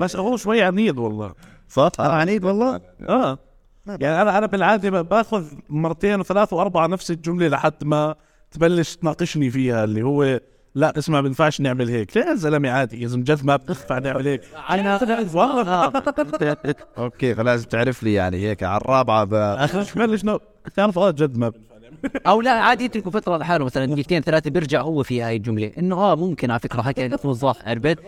بس هو شوي عنيد والله. صح؟ آه عنيد والله؟ آه. يعني أنا أنا بالعادة باخذ مرتين وثلاث وأربعة نفس الجملة لحد ما تبلش تناقشني فيها اللي هو لا اسمع ما بينفعش نعمل هيك. لا يا زلمة عادي؟ إذا جد ما بينفع نعمل هيك. أنا والله okay فلازم تعرف لي يعني هيك. على الرابعة ب... مش بلش نو تعرف آه جد ما بينفع أو لا عادي يتركوا فترة لحاله. مثلا دقيقتين ثلاثة بيرجع هو في هاي الجملة. إنه آه ممكن على فكرة حكي صح عرفت؟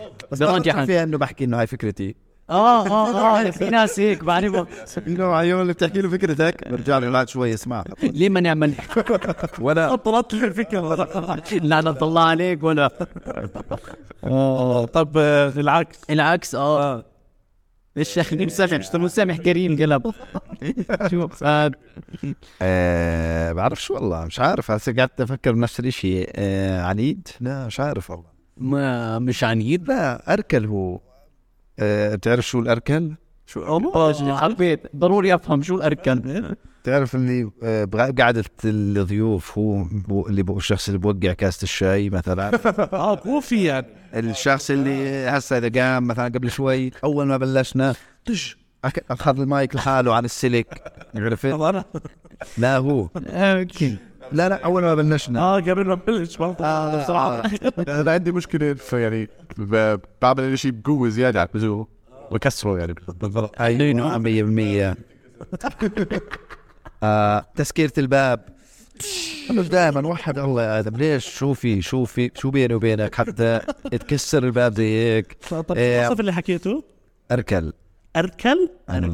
برجع فيها إنه بحكي إنه هاي فكرتي. آه آه آه في ناس هيك بعرفها إنه عيون اللي بتحكي له فكرتك. برجع له بعد شوي اسمع. ليه ما نعمل؟ وأنا طلعت لي الفكرة. لعنة الله عليك ولا. آه طب آه، العكس. العكس آه. إيش مسامح مسامح كريم قلب. شو آه، آه بعرفش والله مش عارف. هسه قعدت أفكر بنفس الشيء آه عنيد لا مش عارف والله. ما مش عنيد لا أركل هو. آه بتعرف شو الأركل؟ شو حبيت. ضروري أفهم شو الاركان تعرف اللي آه بغ- قعدة الضيوف هو اللي الشخص اللي بوقع كاسة الشاي مثلا. آه كوفي يعني. الشخص اللي هسه إذا قام مثلا قبل شوي أول ما بلشنا دش أك- أخذ المايك لحاله عن السلك. عرفت؟ لا هو. أوكي. لا لا أول ما بلشنا. آه قبل ما نبلش برضه آه، بصراحه أنا عندي مشكلة في يعني بعمل شيء بقوة زيادة عن اللزوم وكسره يعني بالضبط. أي 100% آه تسكيرة الباب. أنا دائما وحد الله يا آدم. ليش؟ شو في شو في شو بيني وبينك حتى تكسر الباب زي هيك طب إيه. اللي حكيته؟ أركل. أركل؟ أنا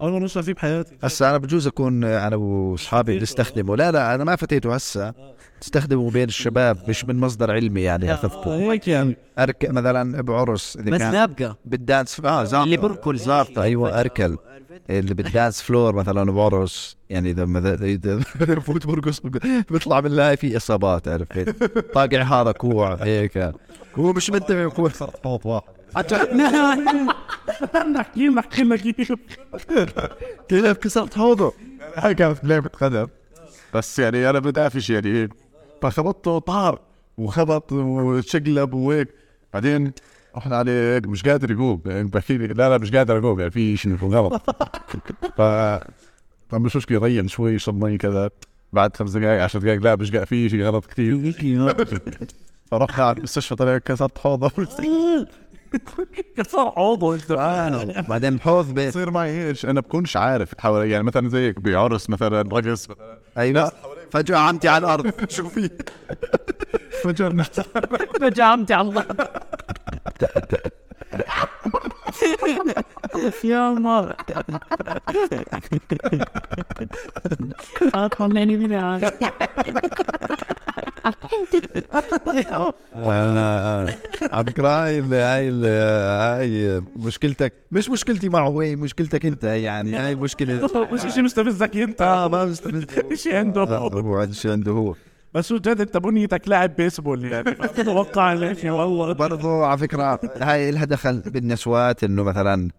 أول مرة اسمع فيه بحياتي. هسا أنا بجوز أكون أنا وأصحابي بنستخدمه لا لا أنا ما فتيته هسا. استخدمه بين الشباب مش من مصدر علمي يعني اخذته هيك يعني. أركل مثلا بعرس إذا بس نابقة. بالدانس آه زابطة. اللي بركل زابطة. أيوه أركل. اللي بالدانس فلور مثلا بعرس يعني إذا مثلا اذا بفوت برقص بيطلع من لاي في إصابات عرفت؟ طاقع هذا كوع هيك. هو مش منتبه يكون. صوت واحد. نحكي نحكي لك كيف كسرت حوضه هاي كانت لعبة قدم. بس يعني أنا بدافش يعني. فخبطته طار وخبط وشقلب وهيك. بعدين رحنا عليه هيك مش قادر يقوم. يعني بحكي لي لا لا مش قادر أقوم. يعني في شيء غلط ف طب مش مشكلة ريان شوي شرب مي كذا. بعد خمس دقائق عشر دقائق لا مش في شيء غلط كثير. فرحنا على المستشفى طلع كسرت حوضه كسر عضو انت بعدين الحوض بيت. بصير معي إيش؟ أنا بكونش عارف حوالي يعني مثلا زيك بعرس مثلا رقص مثلا. أيوه. فجأة عمتي على الأرض. شو في؟ فجأة فجعمتي على الله يا مر طلعني من هذا على فكرة هاي هاي هاي مشكلتك. مش مشكلتي معه هي مشكلتك انت يعني هاي مشكلة. مش شيء مستفزك أنت. آه ما مستفيد شيء عنده. هو شيء عنده هو. بس هو جد انت بنيتك لاعب بيسبول يعني أتوقع ليش والله برضو على فكرة هاي لها دخل بالنسوات انه مثلا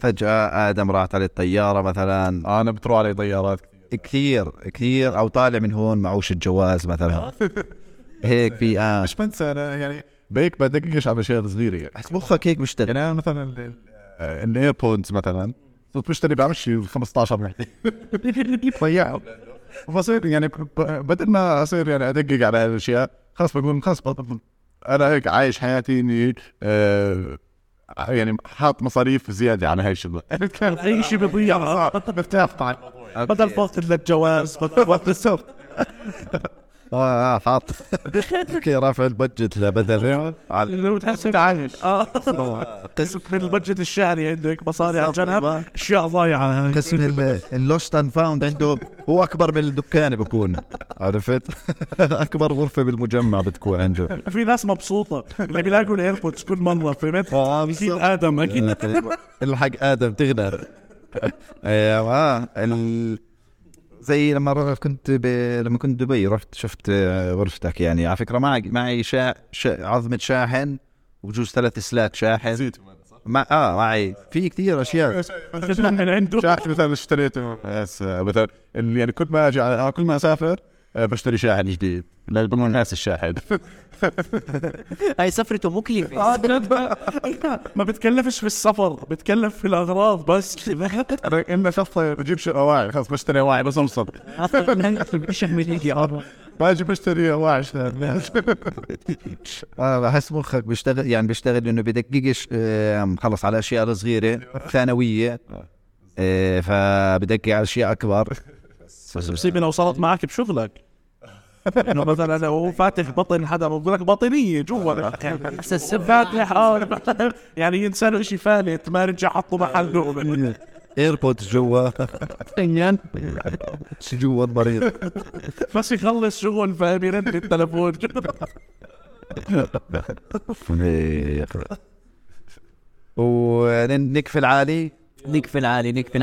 فجأة آدم راحت عليه الطيارة مثلا أنا بتروح علي طيارات كثير كثير أو طالع من هون معوش الجواز مثلا هيك في آه مش بنسى أنا يعني بيك بدقش على اشياء صغيره يعني بس مخك هيك بيشتغل يعني أنا مثلا ال AirPods مثلا صرت بشتري بعملش 15 وحده ضيعهم فبصير يعني بدل ما أصير يعني أدقق على هالاشياء خلاص بقول خلاص أنا هيك عايش حياتي إني آه يعني حاط مصاريف زيادة على هاي الشغلة. اي شيء بيضيع مرتاح طبعا. بدل فوت للجواز بدل فوت. للسوق آه آه حاط. okay رافع ال budget لبدل على لو تحسب عايش. آه. قسم من ال budget الشهري عندك مصاري على جنب أشياء ضايعة. قسم ال lost and found عنده هو أكبر من الدكان بكون. عرفت؟ أكبر غرفة بالمجمع بتكون عنده. في ناس مبسوطة. اللي بيلاقوا ال AirPods كل مرة فهمت؟ أكيد آدم أكيد. الحق آدم تغنى. أيوه ال... زي لما كنت ب... لما كنت دبي رحت شفت آه، غرفتك يعني. على فكرة معي معي شا... شا... عظمة شاحن وجوز ثلاث سلات شاحن. زيت مع... آه معي. في كثير أشياء. من عنده شاحن مثلا اشتريته بس آه، مثلا اللي يعني كل ما أجي على كل ما أسافر آه، بشتري شاحن جديد. لأنه الناس الشاحن. هاي سفرته مكلفه آه،. ما بتكلفش في السفر بتكلف في الأغراض بس. أنا اما شخص بجيب اواعي خلاص بشتري اواعي بس انصب مش هيك ما أجي بشتري اواعي. آه بحس مخك بيشتغل يعني بيشتغل إنه بدققش خلص على أشياء صغيرة ثانوية. آه. فبدقق على أشياء أكبر. بس مصيبه لو صارت معك بشغلك. إنه مثلا لو فاتح بطن حدا بقول لك باطنية جوا. أساس فاتح آه يعني انسان شيء فالت ما رجع حطه محله. ايربودز جوا. جوا المريض. بس يخلص شغل فاهم؟ يرن التليفون ونقفل عالي نقفل عالي نقفل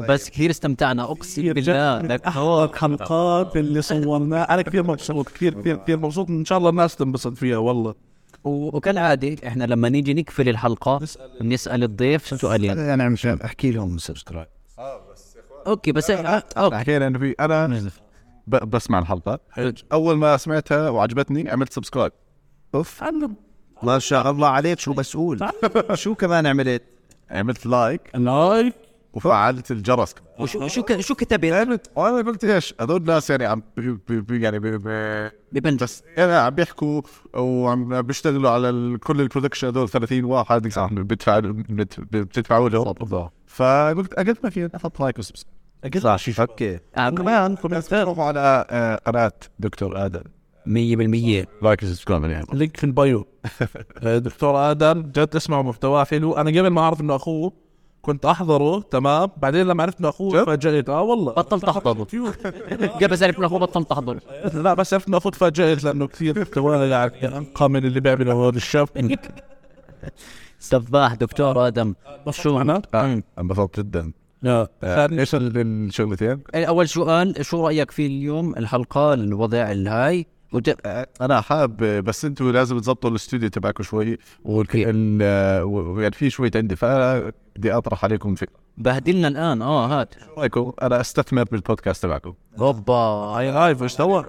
عالي بس كثير استمتعنا. أقسم بالله. لك حلقات اللي صورناها أنا كثير مبسوط كثير كثير كثير مبسوط. إن شاء الله الناس تنبسط فيها والله. و- وكالعادة إحنا لما نيجي نقفل الحلقة بنسال الضيف سؤالين. أنا مش أحكي لهم subscribe. okay بس آه، okay. حكينا إنه في أنا ب- بسمع الحلقة. أول ما سمعتها وعجبتني عملت subscribe. أوف. ما شاء الله عليك شو مسؤول شو كمان عملت؟ عملت like. like؟ وفعلت الجرس. وشو شو شو كتبت؟ عملت وأنا قلت إيش هذول الناس يعني عم بي بي بي يعني بي بي ببنج بس يعني عم بيحكوا وعم بيشتغلوا على كل ال production هذول 30 واحد. بتدفع بت- بتدفعوا لهم. فقلت أقل ما في أحط like و subscribe صح شو okay آه، كمان كومنتات روحوا على آه، قناة دكتور آدم. 100% like و subscribe يعني link في ال bio آه، دكتور آدم جد اسمعوا محتواه حلو أنا قبل ما أعرف إنه أخوه كنت أحضره تمام. بعدين لما عرفت إنه أخوه؟ تفاجئت آه والله. بطلت احضر قبل ذلك من أخوه بطلت احضر لا بس عرفت إنه أخوه تفاجئت لأنه كثير محتواه يعني أنقى من اللي بيعمله هذا الشاب. سفاح دكتور آدم. شو معناه؟ انبسطت جدا. لا. آه، إيش ال- الشغلتين؟ أول سؤال شو رأيك في اليوم الحلقة الوضع الهاي؟ وت... أنا حاب بس أنتوا لازم تظبطوا الاستوديو تبعكم شوي؟ ويعني في شوية عندي فانا بدي أطرح عليكم فكره بهدلنا الآن. آه هات. شو رأيكم؟ أنا أستثمر بالبودكاست تبعكم. اوبا هاي هاي إيش سوى؟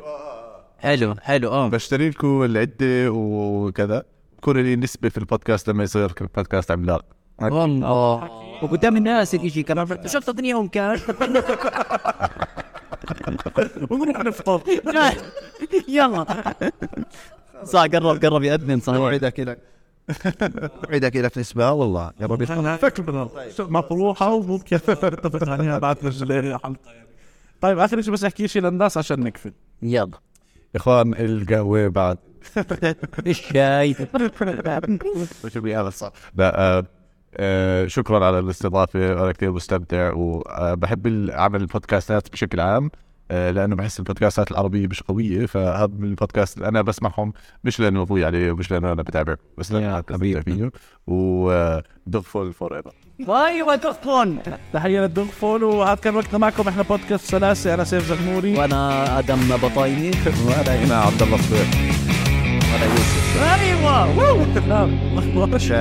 حلو حلو. آه. بشتري لكم العدة وكذا. بكون لي نسبة في البودكاست لما يصير بودكاست عملاق. والله. وقدام الناس الإشي كمان. شفت اعطينيهم كاش. ونروح نفطر يلا. صح قرب قرب يأذن صح. وعدك لك وعدك لك نسبة والله. يا رب فكرة مطروحة وممكن نتفق عليها بعد يعني طيب آخر شيء بس أحكي شيء للناس عشان نقفل. يلا. يا إخوان القهوه بعد. الشاي شو بي هذا صح لا آه آه شكرا على الاستضافة أنا كثير مستمتع وبحب عمل البودكاستات بشكل عام آه لأنه بحس البودكاستات العربية مش قوية فهذا من البودكاست اللي أنا بسمعهم مش لأنه أبوي عليه ومش لأنه أنا بتابع بس لأنه أنا بستمتع فيه ودوغ فول forever أيوه تفون تحية للدوغ فول وهذا كان وقتنا معكم إحنا بودكاست سلاسة أنا سيف زغموري. وأنا آدم بطايني. وأنا هنا عبد الله الصبيح أيوه شاو.